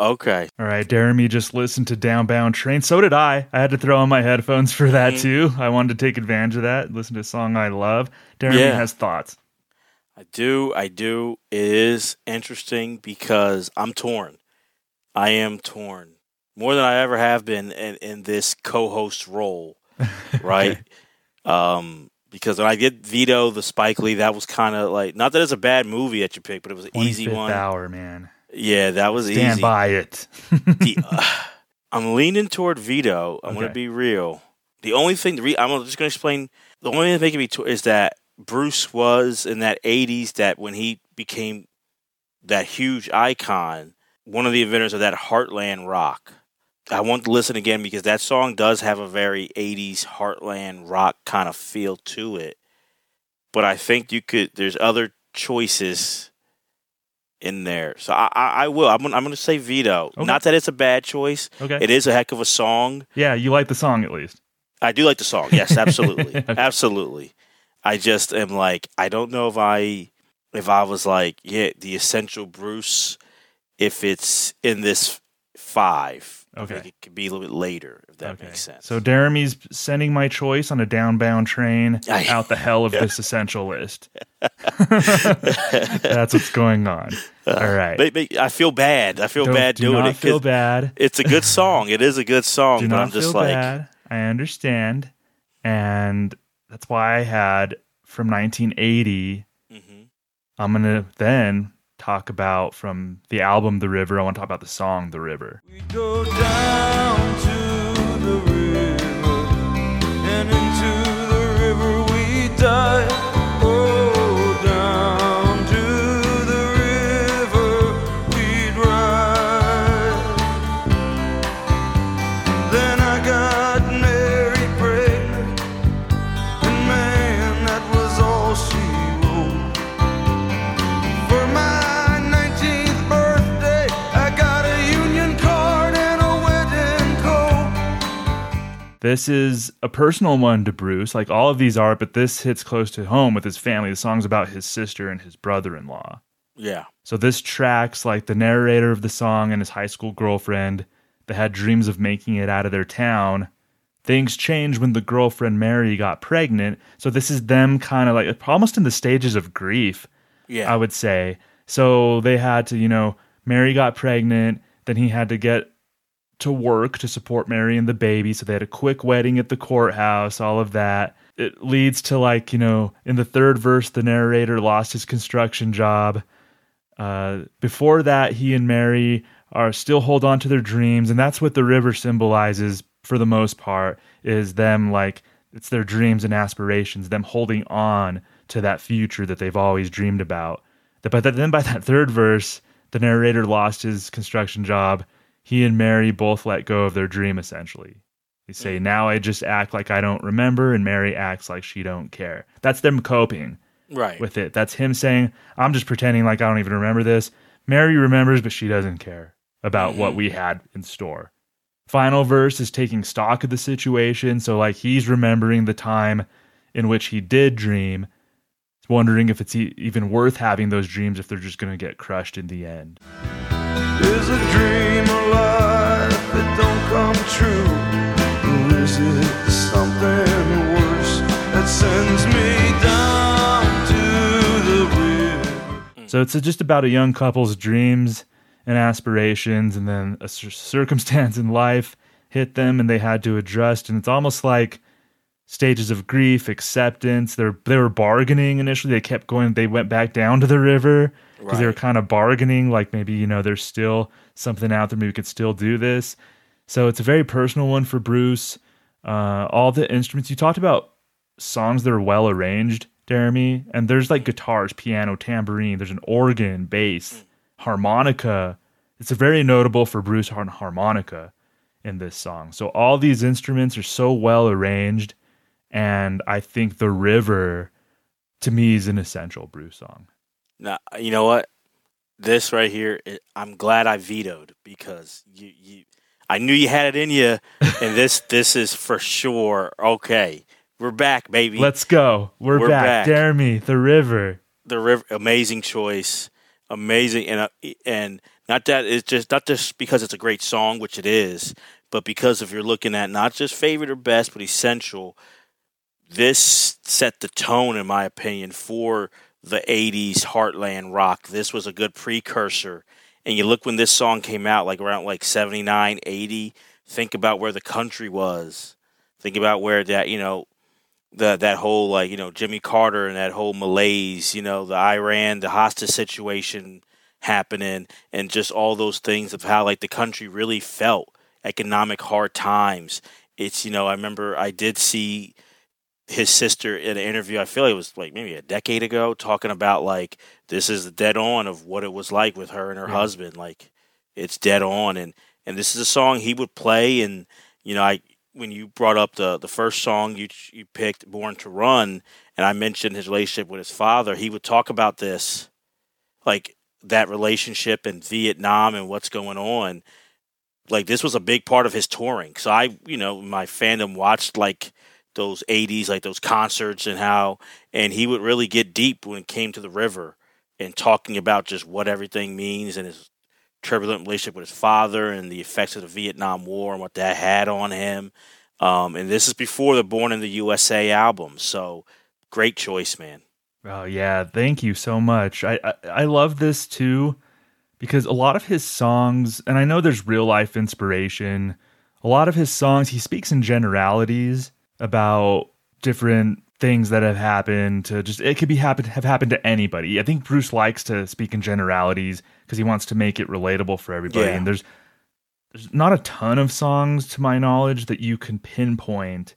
Okay. All right, Jeremy just listened to Downbound Train. So did I. I had to throw on my headphones for that Mm-hmm. too. I wanted to take advantage of that. Listen to a song I love. Jeremy Yeah. has thoughts. I do. I do. It is interesting because I'm torn. I am torn more than I ever have been in, in this co-host role, right? Um, because when I did veto the Spike Lee, that was kind of like not that it's a bad movie that you picked, but it was an easy 25th one. hour, man. Yeah, that was easy. Stand easy. by it. The- uh, I'm leaning toward veto. I'm going to be real. The only thing, the re- I'm just going to explain. The only thing that's making me to- is that Bruce was in that '80s. That when he became that huge icon, one of the inventors of that Heartland rock. I want to listen again because that song does have a very '80s Heartland rock kind of feel to it. But I think you could. There's other choices in there, so I, I, I will. I'm gonna, I'm going to say veto. Okay. Not that it's a bad choice. Okay. It is a heck of a song. yeah, you like the song at least. I do like the song. Yes, absolutely. absolutely. I just am like I don't know if I if I was like, yeah, the essential Bruce if it's in this 5. I Okay. it could be a little bit later that okay. makes sense. So Jeremy's sending my choice on a downbound train I- out the hell of this essential list. That's what's going on. All right. But- but I feel bad. I feel Don't- bad do doing not it. 'cause feel bad. It's a good song. It is a good song, Do but not I'm just feel like bad. I understand. And that's why I had from 1980. Mhm. I'm going to then talk about from the album The River. I want to talk about the song The River. The river, and into the river we dive. This is a personal one to Bruce, like all of these are, but this hits close to home with his family. The song's about his sister and his brother in law. yeah. So this tracks like the narrator of the song and his high school girlfriend that had dreams of making it out of their town. Things changed when the girlfriend Mary got pregnant. So this is them kind of like almost in the stages of grief, Yeah. I would say. So they had to, you know, Mary got pregnant, then he had to get to work to support Mary and the baby. So they had a quick wedding at the courthouse, all of that. It leads to like, you know, in the third verse, the narrator lost his construction job. Uh, before that, he and Mary are still hold on to their dreams, and that's what the river symbolizes for the most part. Is them like it's their dreams and aspirations, them holding on to that future that they've always dreamed about. But then by that third verse, the narrator lost his construction job. He and Mary both let go of their dream essentially. They say, mm. "Now I just act like I don't remember," and Mary acts like she don't care. That's them coping right. with it. That's him saying, I'm just pretending like I don't even remember this. Mary remembers, but she doesn't care about what we mm. had in store. Final verse is taking stock of the situation. So, like, he's remembering the time in which he did dream, wondering if it's e- even worth having those dreams if they're just going to get crushed in the end. Come true? Or is it something worse that sends me down to the river? So it's just about a young couple's dreams and aspirations, and then a circumstance in life hit them, and they had to adjust. And it's almost like stages of grief, acceptance. They're they were bargaining initially. They kept going. They went back down to the river because they were kind of bargaining, like maybe you know there's still something out there, maybe we could still do this. So it's a very personal one for Bruce. Uh, all the instruments you talked about, songs that are well arranged, Jeremy, and there's like guitars, piano, tambourine. There's an organ, bass, harmonica. It's a very notable for Bruce har- harmonica in this song. So all these instruments are so well arranged, and I think the river, to me, is an essential Bruce song. Now, you know what? This right here, it, I'm glad I vetoed because you, you, I knew you had it in you, and this, this is for sure. Okay, we're back, baby. Let's go. We're, We're back. back. Jeremy, the river. the river, amazing choice, amazing, and uh, and not that it's just not just because it's a great song, which it is, but because if you're looking at not just favorite or best, but essential, this set the tone, in my opinion, for the '80s heartland rock. This was a good precursor, and you look when this song came out, like around like '79, '80. Think about where the country was. Think about where that you know the that whole like you know Jimmy Carter and that whole malaise, you know, the Iran, the hostage situation happening, and just all those things of how like the country really felt, economic hard times. It's you know I remember I did see his sister in an interview. I feel like it was like maybe a decade ago, talking about like this is dead on of what it was like with her and her Yeah. husband. Like it's dead on, and and this is a song he would play, and you know I when you brought up the the first song you you picked, "Born to Run," and I mentioned his relationship with his father, he would talk about this, like that relationship in Vietnam and what's going on. Like this was a big part of his touring. So I, you know, my fandom watched like those '80s, like those concerts and how, and he would really get deep when it came to the river and talking about just what everything means and his turbulent relationship with his father and the effects of the Vietnam War and what that had on him. Um, and this is before the Born in the USA album. So great choice, man. Oh yeah, thank you so much. I, I I love this too because a lot of his songs, and I know there's real life inspiration. A lot of his songs, he speaks in generalities about different things that have happened to just it could be happen have happened to anybody. I think Bruce likes to speak in generalities because he wants to make it relatable for everybody. Yeah. And there's there's not a ton of songs to my knowledge that you can pinpoint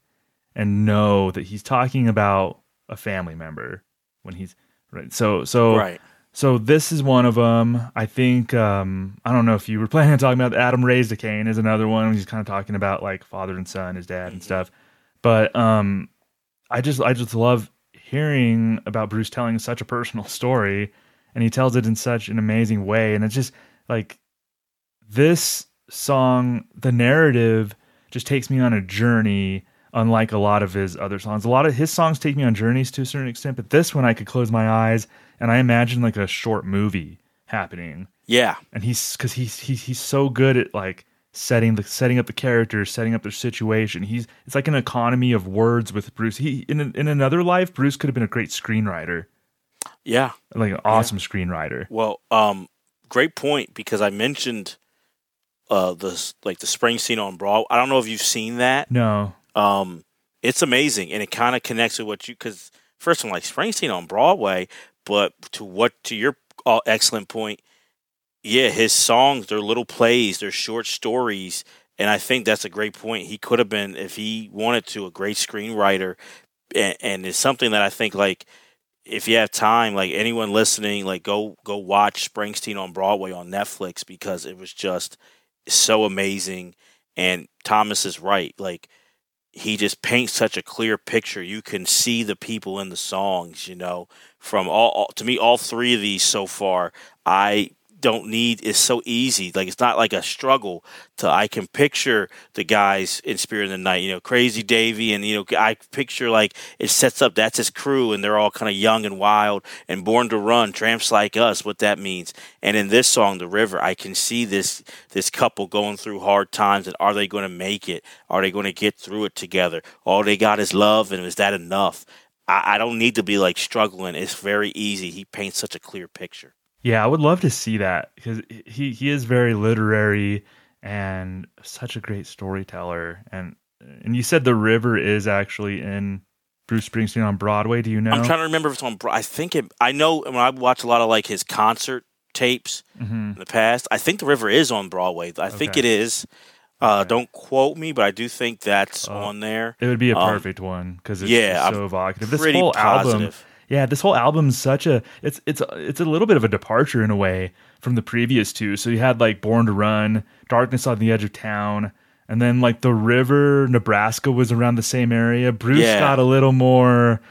and know that he's talking about a family member when he's right. So so Right. so this is one of them. I think um, I don't know if you were planning on talking about Adam Raised a Cain is another one. He's kind of talking about like father and son, his dad and Mhm. stuff. But um, I just I just love hearing about Bruce telling such a personal story, and he tells it in such an amazing way. And it's just like this song, the narrative just takes me on a journey. Unlike a lot of his other songs, a lot of his songs take me on journeys to a certain extent, but this one I could close my eyes and I imagine like a short movie happening. Yeah. And he's because he's he's he's so good at like setting the setting up the characters, setting up their situation. He's it's like an economy of words with Bruce. He in in another life, Bruce could have been a great screenwriter, Yeah. like an awesome screenwriter. Well, um, great point because I mentioned uh the like the Springsteen on Broadway. I don't know if you've seen that. No, Um, it's amazing, and it kind of connects with what you because first of all, like spring scene on Broadway, but to what to your uh, excellent point, yeah, his songs they're little plays, they're short stories, and I think that's a great point. He could have been if he wanted to a great screenwriter, and, and it's something that I think like if you have time, like anyone listening, like go go watch Springsteen on Broadway on Netflix because it was just so amazing. And Thomas is right, like he just paints such a clear picture. You can see the people in the songs, you know, from all, all to me, all three of these so far, I don't need is so easy. Like it's not like a struggle to I can picture the guys in Spirit of the Night, you know, Crazy Davy and you know, I picture like it sets up that's his crew and they're all kind of young and wild and born to run, tramps like us, what that means. And in this song, The River, I can see this this couple going through hard times and are they going to make it? Are they going to get through it together? All they got is love and is that enough? I, I don't need to be like struggling. It's very easy. He paints such a clear picture. Yeah, I would love to see that because he he is very literary and such a great storyteller. And and you said the river is actually in Bruce Springsteen on Broadway? Do you know? I'm trying to remember if it's on. I think it. I know when I watch a lot of like his concert tapes in the past. I think the River is on Broadway. I think it is. Uh, Don't quote me, but I do think that's on there. It would be a Um, perfect one because it's yeah, so I'm evocative. This whole album, positive. Yeah, this whole album's such a it's it's it's a little bit of a departure in a way from the previous two. So you had like Born to Run, Darkness on the Edge of Town, and then like the River, Nebraska was around the same area. Bruce Yeah. got a little more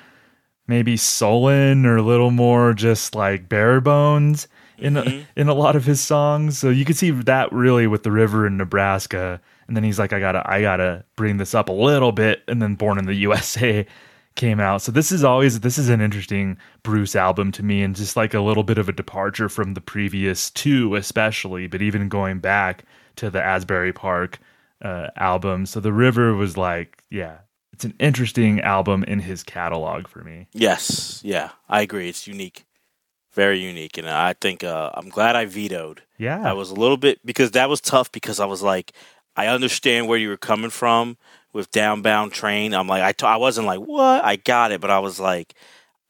maybe sullen or a little more just like bare bones in Mm-hmm. in a lot of his songs. So you could see that really with the river in Nebraska. And then he's like, I gotta I gotta bring this up a little bit. And then Born in the USA came out. So this is always this is an interesting Bruce album to me and just like a little bit of a departure from the previous two, especially, but even going back to the Asbury Park uh, album. So the river was like, yeah, it's an interesting album in his catalog for me. Yes, yeah, I agree. It's unique, very unique, and I think uh, I'm glad I vetoed. Yeah. I was a little bit because that was tough because I was like, I understand where you were coming from with Downbound Train. I'm like, I t- I wasn't like what I got it, but I was like,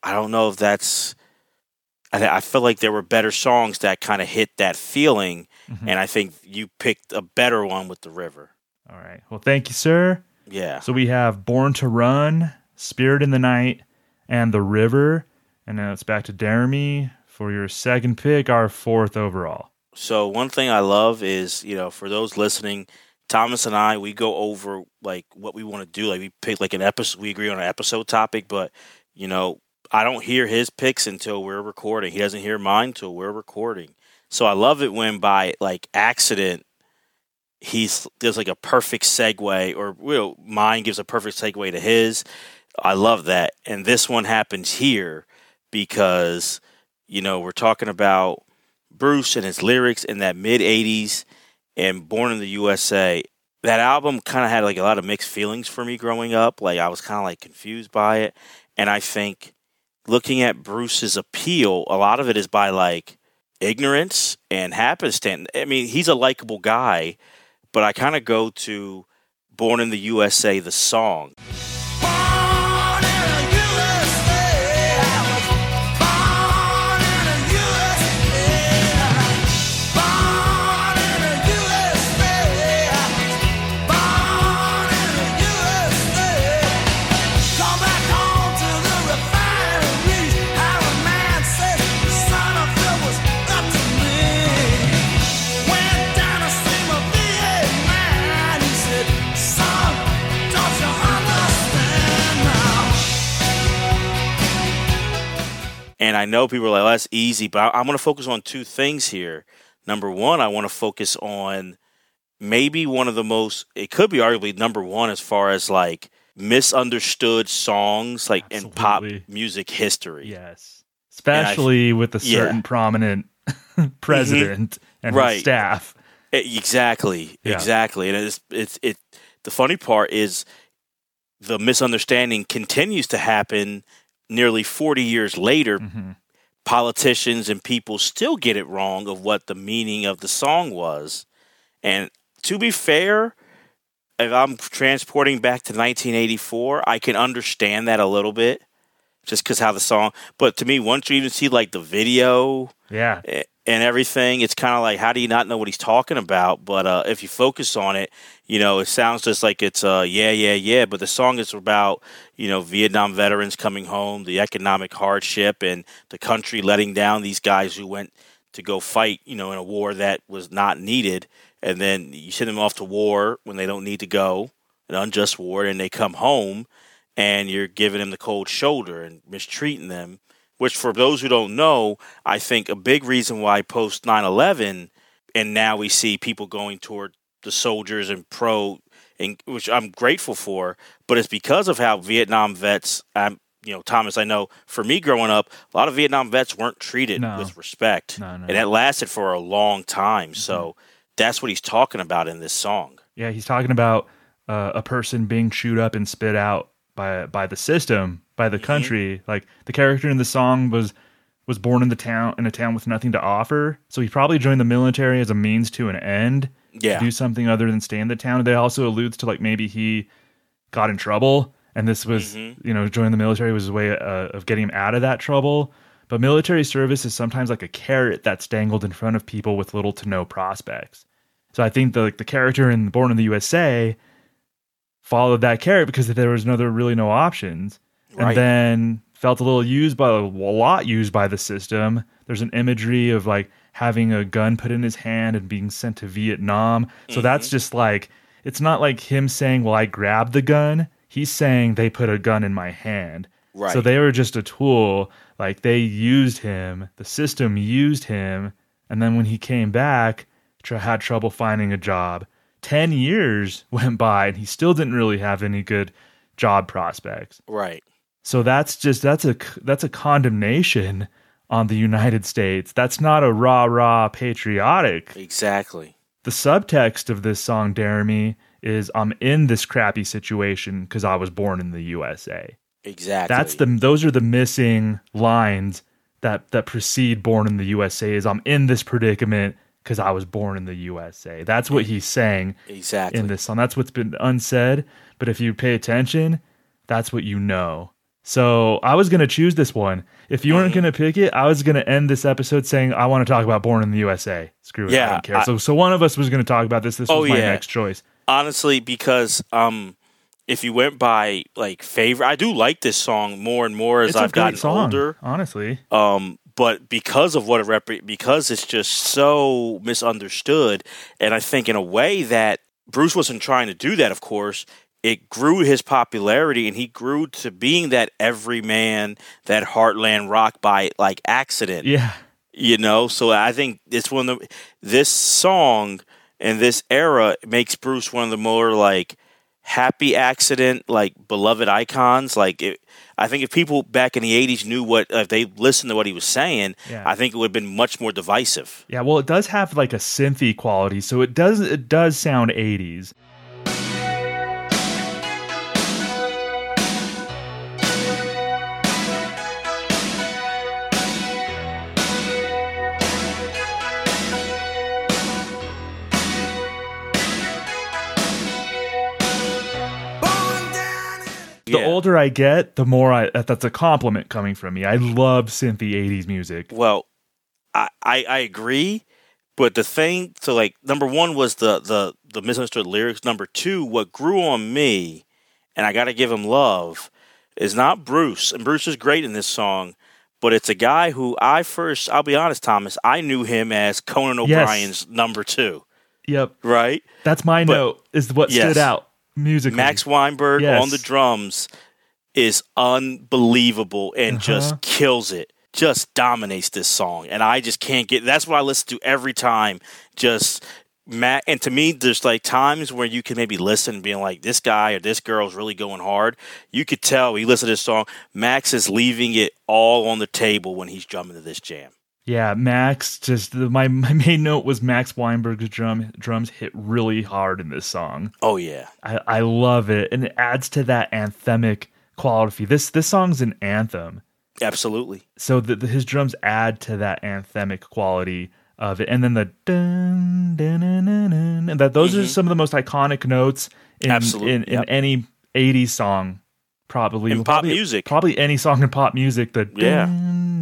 I don't know if that's. I, I feel like there were better songs that kind of hit that feeling, Mm-hmm. and I think you picked a better one with the river. All right. Well, thank you, sir. Yeah, So we have Born to Run, Spirit in the Night, and The River. And now it's back to Deremy for your second pick, our fourth overall. So one thing I love is, you know, for those listening, Thomas and I, we go over like what we want to do. Like we pick like an episode, we agree on an episode topic, but you know, I don't hear his picks until we're recording. He doesn't hear mine until we're recording. So I love it when by like accident he's there's like a perfect segue, or you know, mine gives a perfect segue to his. I love that, and this one happens here because you know we're talking about Bruce and his lyrics in that mid 80s and Born in the USA. That album kind of had like a lot of mixed feelings for me growing up. Like I was kind of like confused by it. And I think looking at Bruce's appeal, a lot of it is by like ignorance and happenstance. I mean, he's a likable guy, but I kind of go to Born in the USA, the song. And I know people are like, "Oh, that's easy, but I, I'm going to focus on two things here. Number one, I want to focus on maybe one of the most, it could be arguably number one as far as like misunderstood songs like in pop music history. Yes. Especially with a Yeah. certain prominent mm-hmm. president and Right. his staff. Exactly, Yeah. exactly. And it's it's it. The funny part is the misunderstanding continues to happen nearly forty years later. Mhm. Politicians and people still get it wrong of what the meaning of the song was. And to be fair, if I'm transporting back to 1984, I can understand that a little bit, just because how the song. But to me, once you even see like the video Yeah. And everything, it's kind of like, how do you not know what he's talking about? But uh, if you focus on it, you know, it sounds just like it's uh, yeah, yeah, yeah. But the song is about you know Vietnam veterans coming home, the economic hardship, and the country letting down these guys who went to go fight, you know, in a war that was not needed, and then you send them off to war when they don't need to go, an unjust war, and they come home, and you're giving them the cold shoulder and mistreating them which for those who don't know, I think a big reason why post 9/11 and now we see people going toward the soldiers and pro and which I'm grateful for, but it's because of how Vietnam vets um you know, Thomas, I know for me growing up, a lot of Vietnam vets weren't treated No. with respect. No, no. And that lasted for a long time. So that's what he's talking about in this song. Yeah, he's talking about uh, a person being chewed up and spit out by by the system, by Mm-hmm. the country. Like the character in the song was was born in the town in a town with nothing to offer, so he probably joined the military as a means to an end. Yeah. to do something other than stay in the town. They also alludes to like maybe he got in trouble and this was Mm-hmm. you know joining the military was a way uh, of getting him out of that trouble. But military service is sometimes like a carrot that's dangled in front of people with little to no prospects. So I think the like the character in Born in the USA followed that carrot because there was no there really no options, Right. and then felt a little used by a lot used by the system. There's an imagery of like having a gun put in his hand and being sent to Vietnam. So mm-hmm. that's just like it's not like him saying, "Well, I grabbed the gun." He's saying they put a gun in my hand. Right. So they were just a tool. Like they used him. The system used him, and then when he came back, tr- had trouble finding a job. Ten years went by, and he still didn't really have any good job prospects. Right. So that's just that's a that's a condemnation on the United States. That's not a rah rah patriotic. Exactly. The subtext of this song, Deremy, is I'm in this crappy situation because I was born in the USA. Exactly. That's the those are the missing lines that that precede born in the USA is I'm in this predicament because I was born in the USA. That's what he's saying exactly. in this song. That's what's been unsaid, but if you pay attention, that's what you know. So I was gonna choose this one. If you weren't gonna pick it, I was gonna end this episode saying I want to talk about Born in the USA. Screw it, I Yeah, don't care. I- so so one of us was gonna talk about this. This Oh, was my yeah. next choice. honestly because um if you went by like favorite i do like this song more and more as It's i've gotten song, older honestly. um but because of what it rep- because it's just so misunderstood and i think in a way that bruce wasn't trying to do that of course it grew his popularity and he grew to being that everyman that heartland rock by like accident Yeah. you know so i think it's one of the this song and this era makes bruce one of the more like happy accident like beloved icons like it, i think if people back in the 80s knew what if they listened to what he was saying Yeah. i think it would have been much more divisive Yeah, well, it does have like a synthy quality, so it does it does sound 80s. The Yeah. older I get, the more I that's a compliment coming from me. I love synthy 80s music. well I, I i agree but the thing so like number one was the the the misunderstood lyrics number two what grew on me and i gotta give him love is not bruce and bruce is great in this song but it's a guy who i first i'll be honest thomas i knew him as conan Yes. o'brien's number two Yep, right that's my But- note. Is what Yes. stood out max weinberg Yes. on the drums is unbelievable and Uh-huh. just kills it just dominates this song and i just can't get that's what i listen to every time just Max, and to me, there's like times where you can maybe listen and being like, this guy or this girl is really going hard. You could tell when you listen to this song, Max is leaving it all on the table when he's drumming to this jam. Yeah, Max. Just the, my my main note was Max Weinberg's drum drums hit really hard in this song. Oh yeah, I, I love it, and it adds to that anthemic quality. This this song's an anthem, absolutely. so the, the, his drums add to that anthemic quality of it, and then the dun dun dun dun, that those are some of the most iconic notes in Mm-hmm. Absolutely, in, in yep. any '80s song, probably In pop probably- music. probably any song in pop music. The Yeah.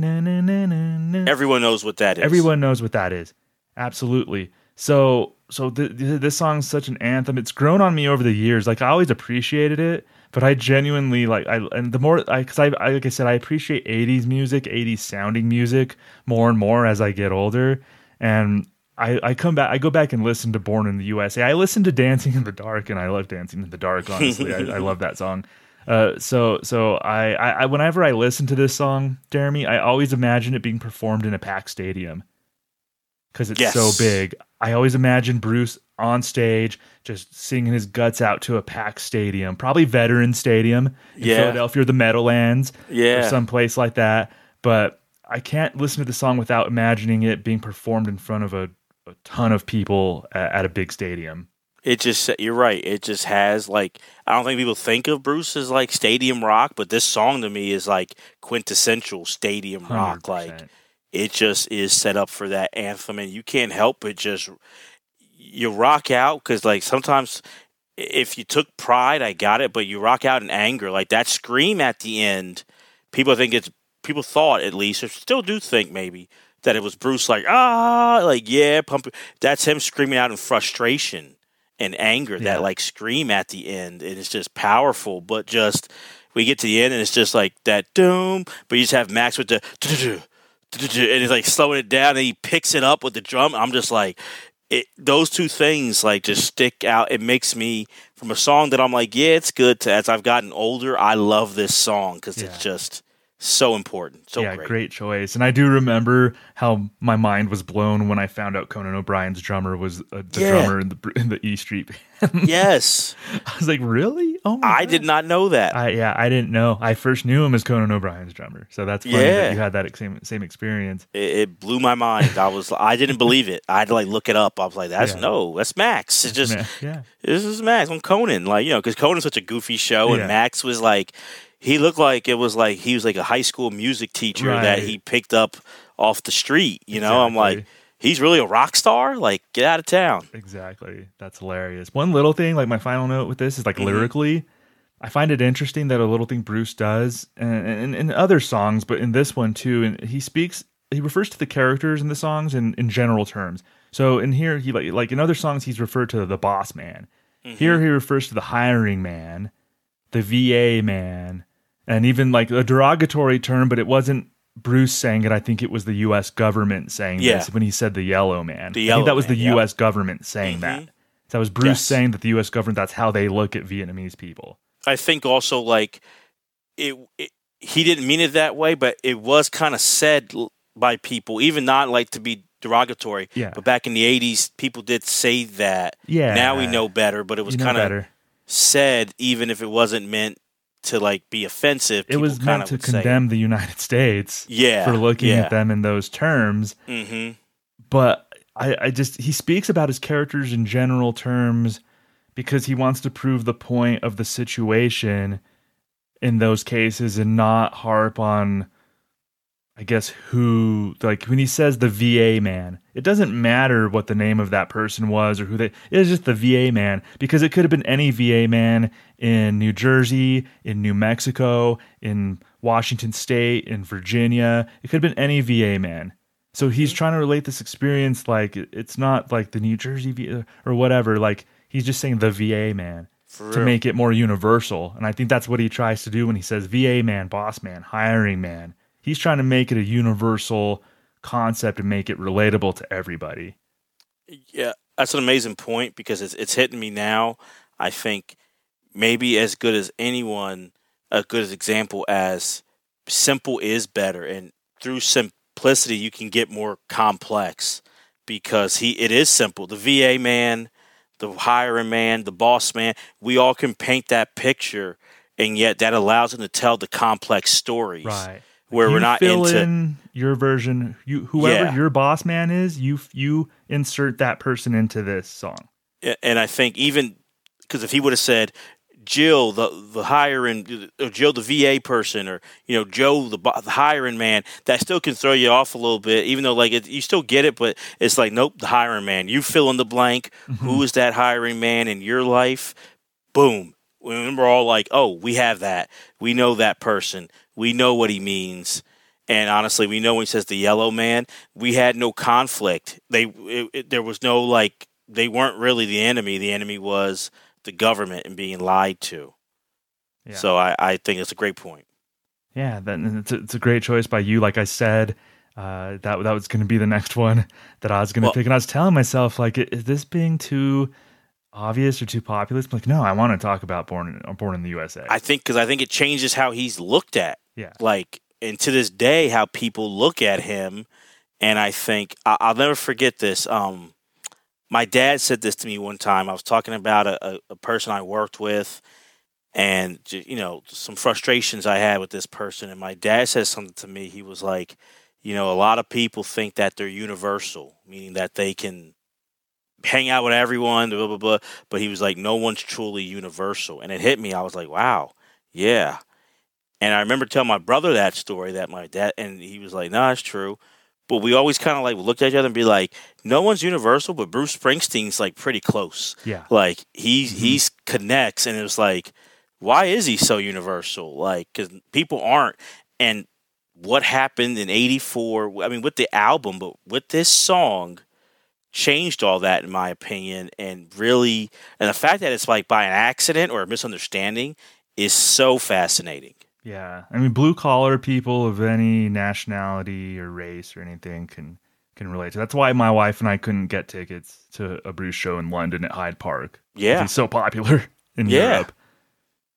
Dun, dun, dun, dun. Everyone knows what that is. Everyone knows what that is. Absolutely. So so th- th- this song's such an anthem. It's grown on me over the years. Like I always appreciated it, but I genuinely like I and the more I cuz I, I like I said I appreciate 80s music, 80s sounding music more and more as I get older and I, I come back I go back and listen to Born in the USA. I listen to Dancing in the Dark and I love Dancing in the Dark honestly. I, I love that song. Uh, so so I, I, I whenever I listen to this song, Deremy, I always imagine it being performed in a packed stadium because it's Yes. so big. I always imagine Bruce on stage just singing his guts out to a packed stadium, probably Veteran Stadium in Yeah. Philadelphia or the Meadowlands yeah. or someplace like that. But I can't listen to the song without imagining it being performed in front of a, a ton of people at, at a big stadium. It just you're right. It just has like I don't think people think of Bruce as like stadium rock, but this song to me is like quintessential stadium rock. 100%. Like it just is set up for that anthem, and you can't help but just you rock out because like sometimes if you took pride, I got it, but you rock out in anger. Like that scream at the end, people think it's people thought at least, or still do think maybe that it was Bruce like ah like yeah pump. That's him screaming out in frustration and anger. Yeah. That like scream at the end, and it's just powerful. But just we get to the end, and it's just like that doom. But you just have Max with the and it's like slowing it down, and he picks it up with the drum. I'm just like. It, those two things like just stick out. It makes me from a song that I'm like, yeah, it's good. To as I've gotten older, I love this song because Yeah. it's just so important, so yeah, great. great. choice. And I do remember how my mind was blown when I found out Conan O'Brien's drummer was uh, the Yeah. drummer in the in the E Street band. Yes, I was like, really? Oh my I God. did not know that. I yeah, I didn't know. I first knew him as Conan O'Brien's drummer. So that's funny Yeah. that you had that same same experience. it, it blew my mind. I was, I didn't believe it. I had to like look it up. I was like, that's Yeah. no, that's Max. It's just Yeah, yeah. this is Max on Conan. Like you know, because Conan's such a goofy show, and Max was like, he looked like it was like he was like a high school music teacher that he picked up off the street. You know, I'm like, he's really a rock star. Like, get out of town. Exactly. That's hilarious. One little thing, like my final note with this is like Mhm. lyrically, I find it interesting that a little thing Bruce does and in, in other songs, but in this one too, and he speaks he refers to the characters in the songs in, in general terms. So in here he like like in other songs he's referred to the boss man. Here he refers to the hiring man, the VA man, and even like a derogatory term, but it wasn't Bruce saying it. I think it was the U.S. government saying Yeah. this when he said the yellow man. The I think that was man, the. U.S. government saying Mhm. that. So that was Bruce Yes. saying that the U.S. government that's how they look at Vietnamese people. I think also like it, it he didn't mean it that way, but it was kind of said by people, even not like to be derogatory. Yeah. But back in the '80s, people did say that. Yeah. Now we know better, but it was kind of said, even if it wasn't meant to like be offensive. It was meant to would say condemn the United States Yeah, for looking yeah. at them in those terms. hmm but I, I just he speaks about his characters in general terms because he wants to prove the point of the situation in those cases and not harp on I guess who like when he says the VA man, it doesn't matter what the name of that person was or who they it's just the VA man because it could have been any VA man in New Jersey, in New Mexico, in Washington state, in Virginia. It could have been any VA man. So he's trying to relate this experience like it's not like the New Jersey VA or whatever. Like he's just saying the VA man to make it more universal. And I think that's what he tries to do when he says VA man, boss man, hiring man. He's trying to make it a universal concept and make it relatable to everybody. Yeah, that's an amazing point because it's it's hitting me now. I think maybe as good as anyone, a good example as simple is better, and through simplicity you can get more complex because he it is simple. The VA man, the hiring man, the boss man, we all can paint that picture, and yet that allows him to tell the complex stories. Where You we're not fill into in your version. You whoever Yeah. your boss man is, you you insert that person into this song. And I think even because if he would have said Jill, the the hiring, or Jill, the VA person, or you know Joe, the, the hiring man, that still can throw you off a little bit. Even though like it, you still get it, but it's like nope, the hiring man. You fill in the blank. Mm-hmm. Who is that hiring man in your life? Boom. When we're all like, oh, we have that. We know that person. We know what he means. And honestly, we know when he says the yellow man, we had no conflict. They it, it, there was no like they weren't really the enemy. The enemy was the government and being lied to. Yeah. So I, I think it's a great point. Yeah, that, it's, a, it's a great choice by you. Like I said, uh, that that was going to be the next one that I was going to Well- pick, and I was telling myself like, is this being too obvious or too populist? I'm like, no, I want to talk about Born in, Born in the USA. I think because I think it changes how he's looked at. yeah, Like and to this day, how people look at him. And I think I, I'll never forget this. Um, my dad said this to me one time. I was talking about a, a, a person I worked with, and you know some frustrations I had with this person. And my dad said something to me. He was like, you know, a lot of people think that they're universal, meaning that they can hang out with everyone, blah blah blah. But he was like, no one's truly universal, and it hit me. I was like, wow, yeah. And I remember telling my brother that story that my dad, and he was like, no, it's true. but we always kind of like looked at each other and be like, no one's universal, but Bruce Springsteen's like pretty close. Yeah. Like he mm-hmm. he's connects, and it was like, why is he so universal? Like, because people aren't. And what happened in '84? I mean, with the album, but with this song, changed all that in my opinion, and really, and the fact that it's like by an accident or a misunderstanding is so fascinating. Yeah, I mean, blue collar people of any nationality or race or anything can can relate to. That's why my wife and I couldn't get tickets to a Bruce show in London at Hyde park Yeah. he's so popular in Yeah. Europe.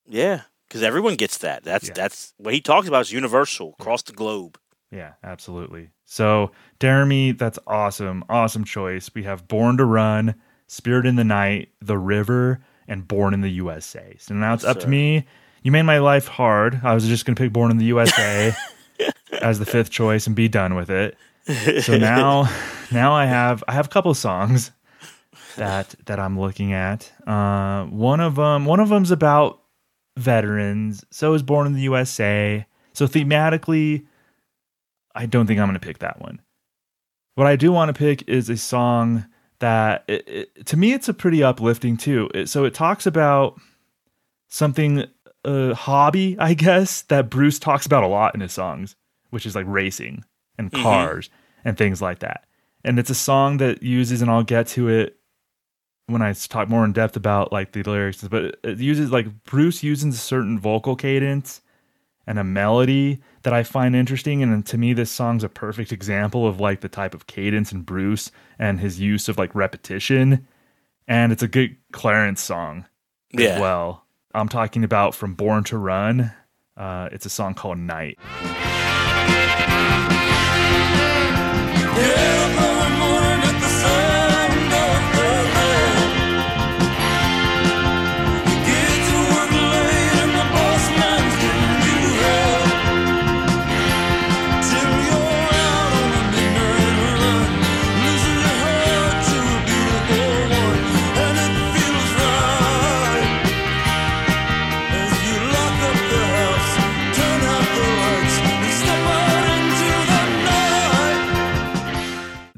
Yeah, because everyone gets that. That's Yeah. that's what he talks about is universal across the globe. Yeah, absolutely. So, Deremy, that's awesome. Awesome choice. We have Born to Run, Spirit in the Night, The River, and Born in the USA. So now it's up to me. You made my life hard. I was just going to pick Born in the USA as the fifth choice and be done with it. So now now I have I have a couple of songs that that I'm looking at. Uh, one of them one of them's about veterans. So is Born in the USA. So thematically, I don't think I'm going to pick that one. What I do want to pick is a song that, it, it, to me, it's a pretty uplifting too. It, so it talks about something, a hobby, I guess, that Bruce talks about a lot in his songs, which is like racing and Mhm. cars and things like that. And it's a song that uses, and I'll get to it when I talk more in depth about like the lyrics, but it uses like Bruce uses a certain vocal cadence and a melody that I find interesting. And to me, this song's a perfect example of like the type of cadence in Bruce and his use of like repetition. And it's a good Clarence song Yeah. as well. I'm talking about from Born to Run. Uh, it's a song called Night. Every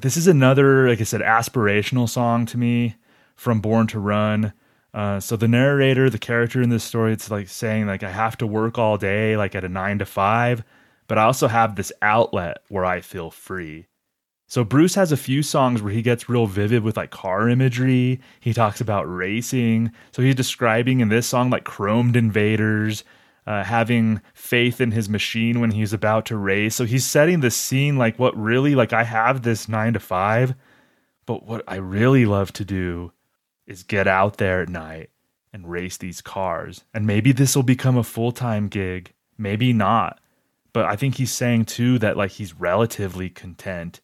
this is another, like I said, aspirational song to me from Born to Run. Uh, so the narrator, the character in this story, it's like saying like I have to work all day, like at a nine to five, but I also have this outlet where I feel free. So Bruce has a few songs where he gets real vivid with like car imagery. He talks about racing. So he's describing in this song like chromed invaders, uh, having faith in his machine when he's about to race. So he's setting the scene like what really like I have this nine to five, but what I really love to do is get out there at night and race these cars. And maybe this will become a full time gig, maybe not. But I think he's saying too that like he's relatively content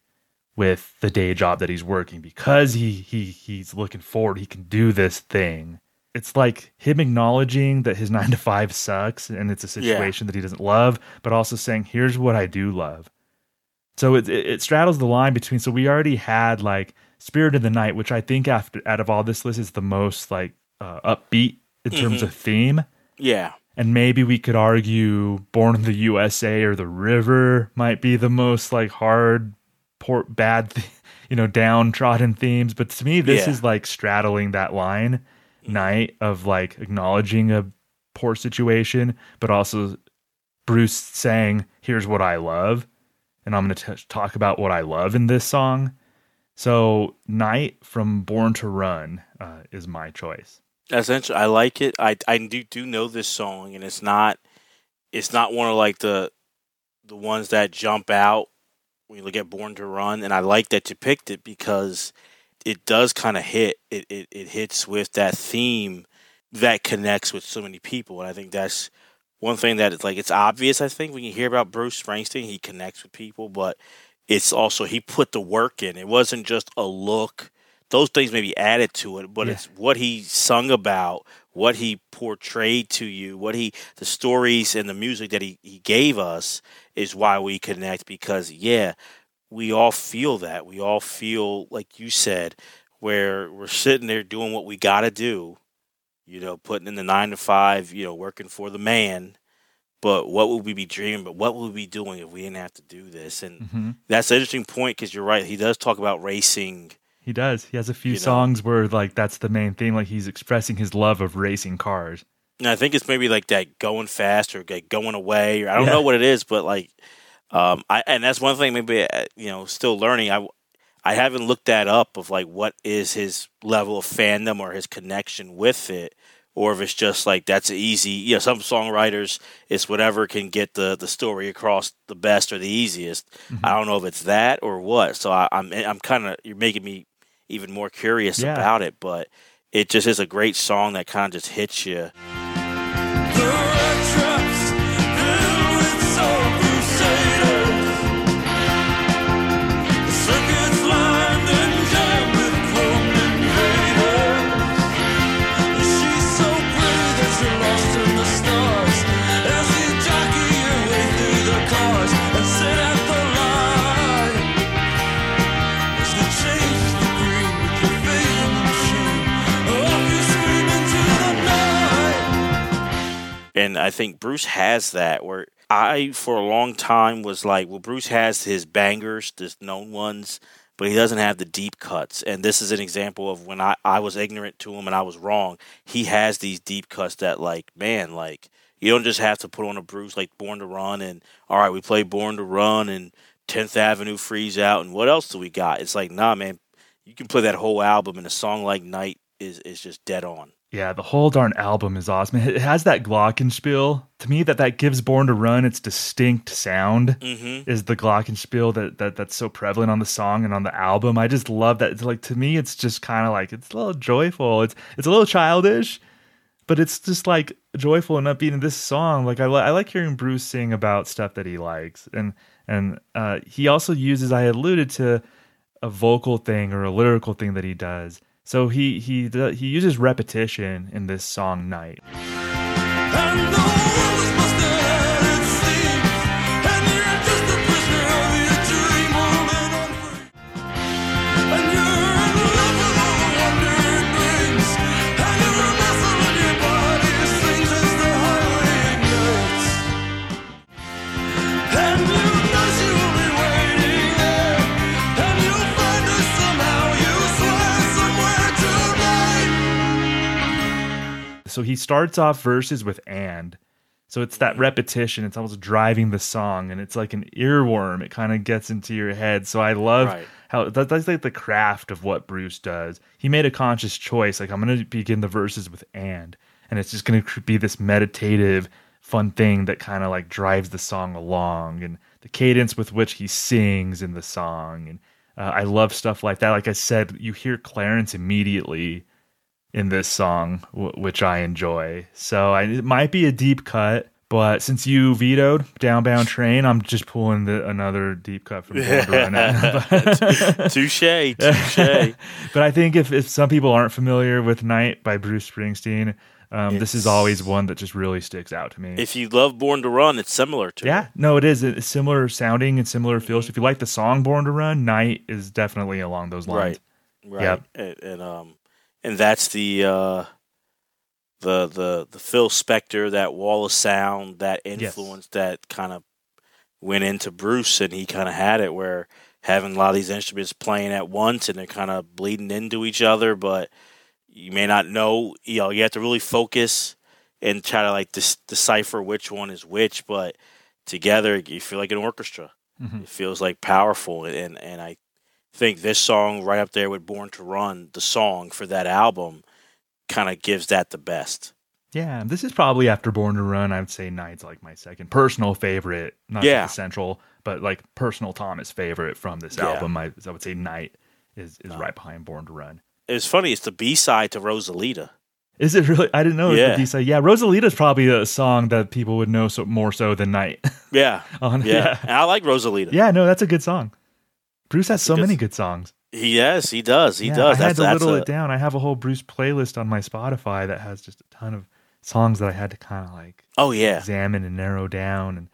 with the day job that he's working because he he he's looking forward he can do this thing it's like him acknowledging that his 9 to 5 sucks and it's a Yeah. situation that he doesn't love but also saying here's what I do love so it, it it straddles the line between so we already had like spirit of the night which I think after out of all this list is the most like uh, upbeat in terms Mhm. of theme Yeah. and maybe we could argue born in the usa or the river might be the most like hard port bad th- you know downtrodden themes but to me this Yeah. is like straddling that line night of like acknowledging a poor situation but also bruce saying here's what i love and i'm going to talk about what i love in this song so night from born to run uh, is my choice interesting. I like it. I I do do know this song, and it's not it's not one of like the the ones that jump out when you look at Born to Run. And I like that you picked it because it does kind of hit. It, it it hits with that theme that connects with so many people, and I think that's one thing that it's like it's obvious. I think when you hear about Bruce Springsteen, he connects with people, but it's also he put the work in. It wasn't just a look those things may be added to it, but Yeah. it's what he sung about, what he portrayed to you, what he the stories and the music that he, he gave us is why we connect because yeah, we all feel that. We all feel like you said, where we're sitting there doing what we gotta do, you know, putting in the nine to five, you know, working for the man but what would we be dreaming? But what would we be doing if we didn't have to do this? And Mm-hmm. that's an interesting point because you're right. He does talk about racing. He does. He has a few You know. songs where like that's the main thing. Like he's expressing his love of racing cars. And I think it's maybe like that going fast or like going away, or I don't Yeah. know what it is, but like, um, I and that's one thing maybe uh, you know still learning. I I haven't looked that up of like what is his level of fandom or his connection with it, or if it's just like that's easy. You know, some songwriters it's whatever can get the the story across the best or the easiest. Mm-hmm. I don't know if it's that or what. So I, I'm I'm kind of you're making me even more curious Yeah. about it, but. It just is a great song that kind of just hits you. And I think Bruce has that where I for a long time was like, well, Bruce has his bangers, the known ones, but he doesn't have the deep cuts. And this is an example of when I, I was ignorant to him and I was wrong. He has these deep cuts that like, man, like you don't just have to put on a Bruce like Born to Run and all right, we play Born to Run and 10th Avenue Freeze Out and what else do we got? It's like, nah, man, you can play that whole album and a song like Night is is just dead on. Yeah, the whole darn album is awesome. It has that glockenspiel. To me, that that gives Born to Run its distinct sound. Mm-hmm. Is the glockenspiel that, that that's so prevalent on the song and on the album? I just love that. It's like to me, it's just kind of like it's a little joyful. It's it's a little childish, but it's just like joyful and upbeat. In this song, like I li- I like hearing Bruce sing about stuff that he likes, and and uh, he also uses. I alluded to a vocal thing or a lyrical thing that he does. So he he he uses repetition in this song "Night." So he starts off verses with "and," so it's that repetition. It's almost driving the song, and it's like an earworm. It kind of gets into your head. So I love Right. how that, that's like the craft of what Bruce does. He made a conscious choice. Like I'm going to begin the verses with "and," and it's just going to be this meditative, fun thing that kind of like drives the song along, and the cadence with which he sings in the song. And uh, I love stuff like that. Like I said, you hear Clarence immediately in this song, w- which I enjoy. So I, it might be a deep cut, but since you vetoed Downbound Train, I'm just pulling the, another deep cut from Born to Run. touche, touche. but I think if, if some people aren't familiar with Night by Bruce Springsteen, um, this is always one that just really sticks out to me. if you love Born to Run, it's similar to yeah, it. no, it is. It's similar sounding and similar feels. Mm-hmm. If you like the song Born to Run, Night is definitely along those lines. Right. Right. Yep. And, and um and that's the uh the the the Phil Spector, that wall of sound, that influence that kind of went into Bruce and he kind of had it where having a lot of these instruments playing at once and they're kind of bleeding into each other, but you may not know, you know, you have to really focus and try to like dis- decipher which one is which, but together you feel like an orchestra. Mhm. It feels like powerful, and and I think this song right up there with "Born to Run," the song for that album, kind of gives that the best. Yeah, this is probably after Born to Run. I would say Night's like my second personal favorite, not Yeah. essential, but like personal Thomas favorite from this Yeah. album. I, I would say Night is is No. right behind Born to Run. It's funny; it's the B side to Rosalita. Is it really? I didn't know. Yeah. B-side. yeah. Rosalita's probably a song that people would know so more so than Night. Yeah, On- yeah, yeah. and I like Rosalita. yeah, no, that's a good song. Bruce has so Because- many good songs. Yes, he does. He Yeah, does. I had That's to that's whittle a, it down. I have a whole Bruce playlist on my Spotify that has just a ton of songs that I had to kind of like oh yeah, examine and narrow down and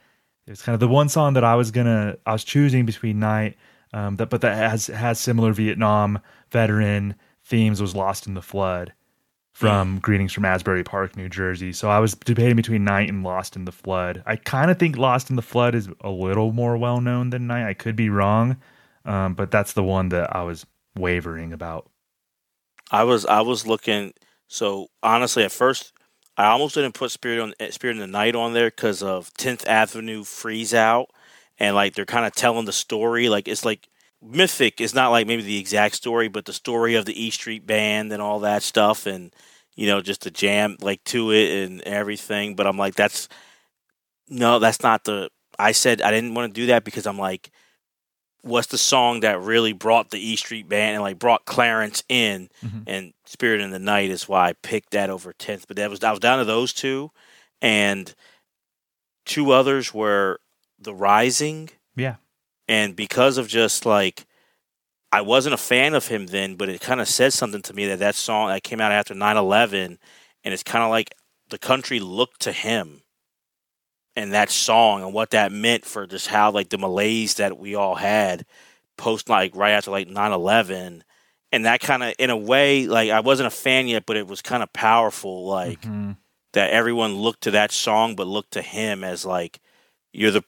it's kind of the one song that I was gonna I was choosing between night um that but that has has similar Vietnam veteran themes was lost in the flood from Greetings from Asbury Park, New Jersey. So I was debating between Night and Lost in the Flood. I kind of think Lost in the Flood is a little more well known than Night. I could be wrong, um, but that's the one that I was wavering about. I was I was looking. So honestly, at first, I almost didn't put Spirit on eh, Spirit in the Night on there because of Tenth Avenue Freeze Out, and like they're kind of telling the story. Like it's like mythic. It's not like maybe the exact story, but the story of the E Street Band and all that stuff, and you know just the jam like to it and everything. But I'm like, that's no, that's not the. I said I didn't want to do that because I'm like, what's the song that really brought the E Street Band and like brought Clarence in? Mhm. And Spirit in the Night is why I picked that over tenth. But that was I was down to those two, and two others were The Rising Yeah. and because of just like I wasn't a fan of him then, but it kind of says something to me that that song that came out after 9/11 and it's kind of like the country looked to him and that song and what that meant for just how like the malaise that we all had post like right after like 9/11 and that kind of in a way like I wasn't a fan yet but it was kind of powerful like Mhm. that everyone looked to that song but looked to him as like you're the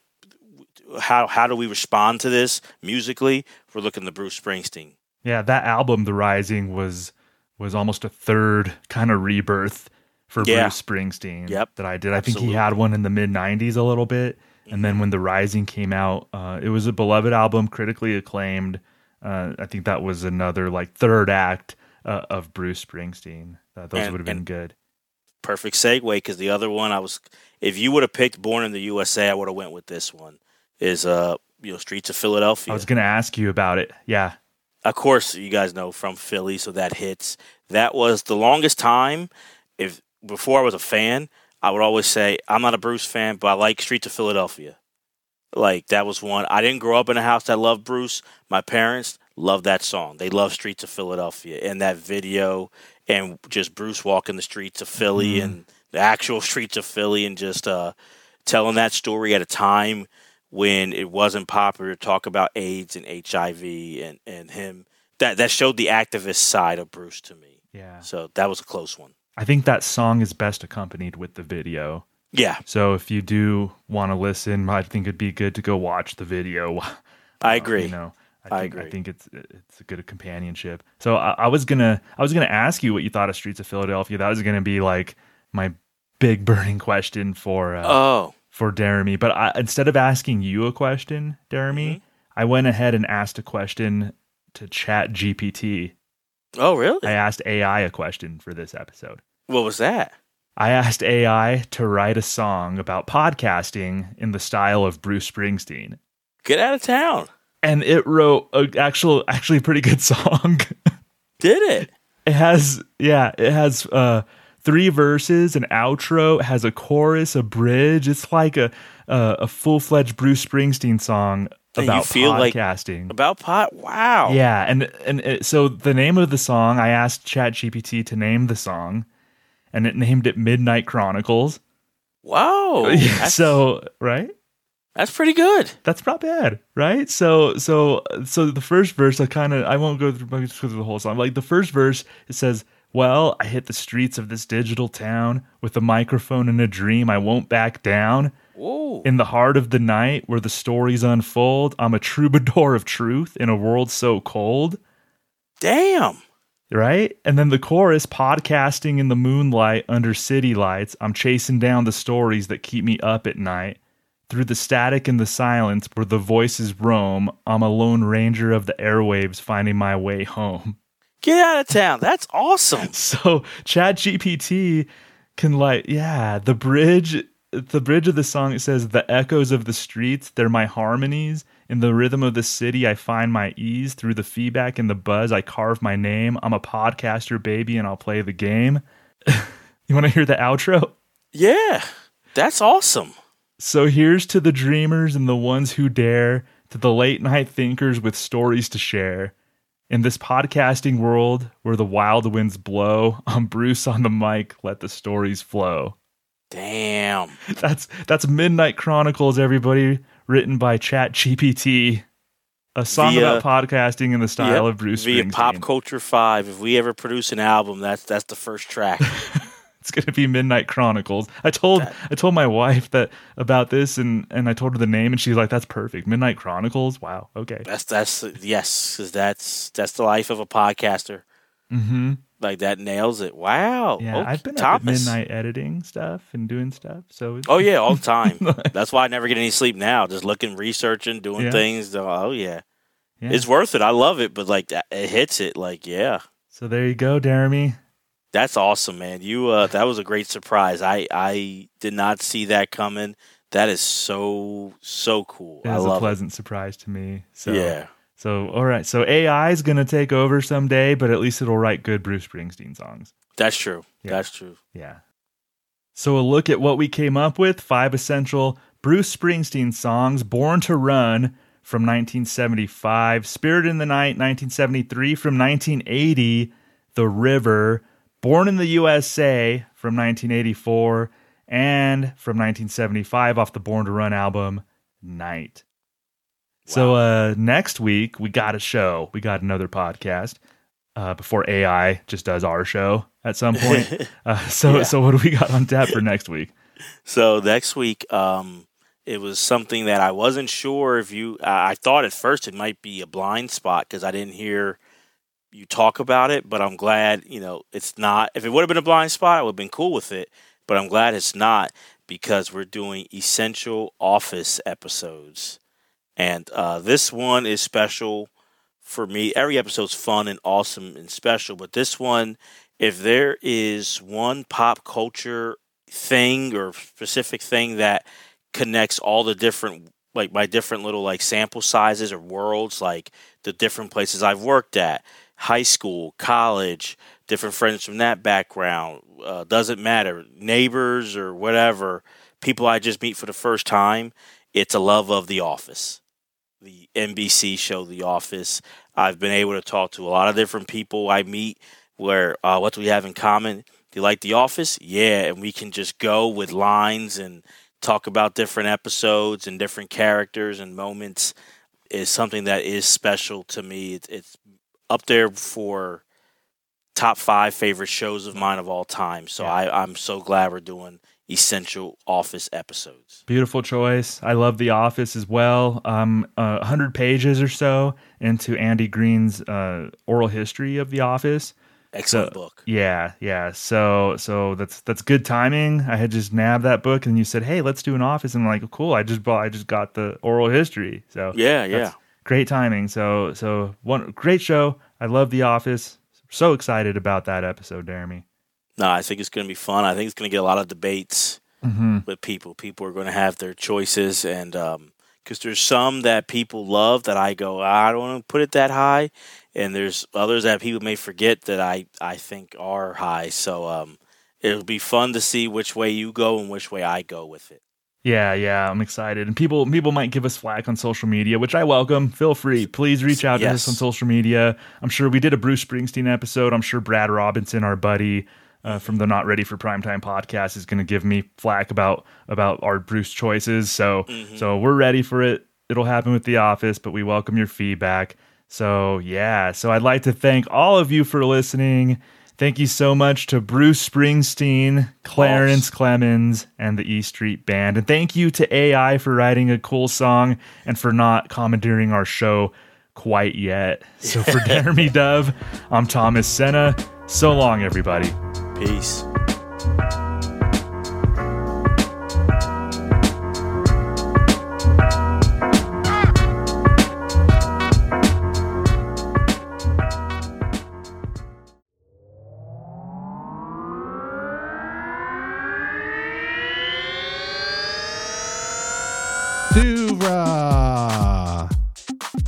how how do we respond to this musically? We're looking to bruce springsteen. Yeah, that album, The Rising, was was almost a third kind of rebirth for Yeah. Bruce Springsteen. Yep. that I did. I think he had one in the mid '90s a little bit, and then when The Rising came out, uh, it was a beloved album, critically acclaimed. Uh, I think that was another like third act uh, of Bruce Springsteen. Uh, those And- would have been good. perfect segue because the other one i was if you would have picked born in the usa i would have went with this one is uh you know streets of philadelphia I was going to ask you about it. Yeah, of course you guys know from philly so that hits that was the longest time if before i was a fan i would always say i'm not a bruce fan but i like streets of philadelphia like that was one i didn't grow up in a house that loved bruce my parents loved that song they love streets of philadelphia and that video and just bruce walking the streets of philly Mhm. and the actual streets of philly and just uh telling that story at a time when it wasn't popular to talk about AIDS and HIV and, and him. That that showed the activist side of Bruce to me. yeah. So that was a close one. I think that song is best accompanied with the video. Yeah, So if you do want to listen, I think it'd be good to go watch the video. I Uh, agree. You know, I I think, I agree. think it's it's a good companionship. So I, I was gonna I was gonna ask you what you thought of Streets of Philadelphia. That was gonna be like my big burning question for uh, Oh, for Deremy. But I, instead of asking you a question, Deremy, Mm-hmm. I went ahead and asked a question to Chat GPT. oh, really? I asked AI a question for this episode. What was that? I asked AI to write a song about podcasting in the style of Bruce Springsteen. Get out of town. And it wrote a actual actually pretty good song. Did it? it has yeah, it has uh three verses, an outro, it has a chorus, a bridge. It's like a a, a full-fledged Bruce Springsteen song about feel like- podcasting. About pot? Wow. Yeah, and and it, so the name of the song, I asked ChatGPT to name the song, and it named it Midnight Chronicles. Wow. So right, that's pretty good. that's not bad, right? So so so the first verse, I kind of I won't go through, go through the whole song. Like the first verse, it says, "Well, I hit the streets of this digital town with a microphone and a dream. I won't back down." Whoa. In the heart of the night where the stories unfold, I'm a troubadour of truth in a world so cold. Damn. Right? And then the chorus podcasting in the moonlight under city lights. I'm chasing down the stories that keep me up at night. Through the static and the silence where the voices roam, I'm a lone ranger of the airwaves finding my way home. Get out of town. That's awesome. So Chat GPT can like, yeah, the bridge the bridge of the song it says the echoes of the streets, they're my harmonies. In the rhythm of the city, I find my ease. Through the feedback and the buzz, I carve my name. I'm a podcaster, baby, and I'll play the game. you want to hear the outro? Yeah. That's awesome. So here's to the dreamers and the ones who dare, to the late night thinkers with stories to share. In this podcasting world where the wild winds blow, I'm Bruce on the mic, let the stories flow. Damn. That's that's Midnight Chronicles, everybody, written by Chat GPT. a song Via- about podcasting in the style Yep, of Bruce via Springsteen. Pop Culture Five. If we ever produce an album, that's that's the first track. It's gonna be Midnight Chronicles. I told I told my wife that about this, and and I told her the name, and she's like, "That's perfect." Midnight Chronicles. Wow. Okay. that's that's yes, because that's that's the life of a podcaster. Mm-hmm. Like that nails it. Wow. Yeah, Okay, I've been up at midnight editing stuff and doing stuff. So it's, Oh yeah, all the time. That's why I never get any sleep now. Just looking, researching, doing Yeah. things. Oh yeah. yeah. it's worth it. I love it, but like that, it hits it. Like yeah, so there you go, Deremy. that's awesome, man. You uh, that was a great surprise. I I did not see that coming. That is so so cool. It was a pleasant surprise to me. So. Yeah, So all right. So AI is gonna take over someday, but at least it'll write good Bruce Springsteen songs. that's true. Yeah. That's true. Yeah. So a look at what we came up with: five essential Bruce Springsteen songs. Born to Run from 1975, Spirit in the Night 1973 from 1980, The River, Born in the USA from 1984, and from 1975 off the Born to Run album, Night. So uh, next week we got a show. We got another podcast uh, before AI just does our show at some point. uh, so Yeah. so what do we got on tap for next week? So next week, um, it was something that I wasn't sure if you. I I thought at first it might be a blind spot because I didn't hear you talk about it. But I'm glad you know it's not. If it would have been a blind spot, I would have been cool with it. But I'm glad it's not because we're doing essential office episodes, and uh, this one is special for me. Every episode's fun and awesome and special, but this one, if there is one pop culture thing or specific thing that connects all the different like my different little like sample sizes or worlds like the different places I've worked at high school college different friends from that background uh, doesn't matter neighbors or whatever people I just meet for the first time it's a love of the office the NBC show The Office I've been able to talk to a lot of different people I meet where uh, what do we have in common do you like The Office? Yeah, and we can just go with lines and talk about different episodes and different characters and moments. Is something that is special to me. It's, it's up there for top five favorite shows of mine of all time. So Yeah. I, I'm so glad we're doing essential Office episodes. Beautiful choice. I love The Office as well. Um, uh, 100 pages or so into Andy Greene's uh, oral history of The Office. Excellent So- book. Yeah, yeah. So so that's that's good timing. I had just nabbed that book and you said, "Hey, let's do an office." And I'm like, "Cool, I just bought I just got the oral history." So Yeah, yeah. Great timing. So so one great show. I love The Office. So excited about that episode, Deremy. No, I think it's going to be fun. I think it's going to get a lot of debates. Mhm. with people. People are going to have their choices, and because there's some that people love that I go, I don't want to put it that high, and there's others that people may forget that I I think are high. So um, it'll be fun to see which way you go and which way I go with it. Yeah, yeah, I'm excited. And people people might give us flack on social media, which I welcome. Feel free. Please reach out to us on social media. I'm sure we did a Bruce Springsteen episode. I'm sure Brad Robinson, our buddy uh, from the Not Ready for Primetime podcast, is going to give me flack about about our Bruce choices. So so we're ready for it. It'll happen with The Office, but we welcome your feedback. So yeah, so I'd like to thank all of you for listening. Thank you so much to Bruce Springsteen, Clarence Clemons, and the E Street Band. And thank you to AI for writing a cool song and for not commandeering our show quite yet. So for Deremy Dove, I'm Thomas Senna. So long, everybody. Peace.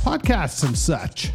Podcasts and such.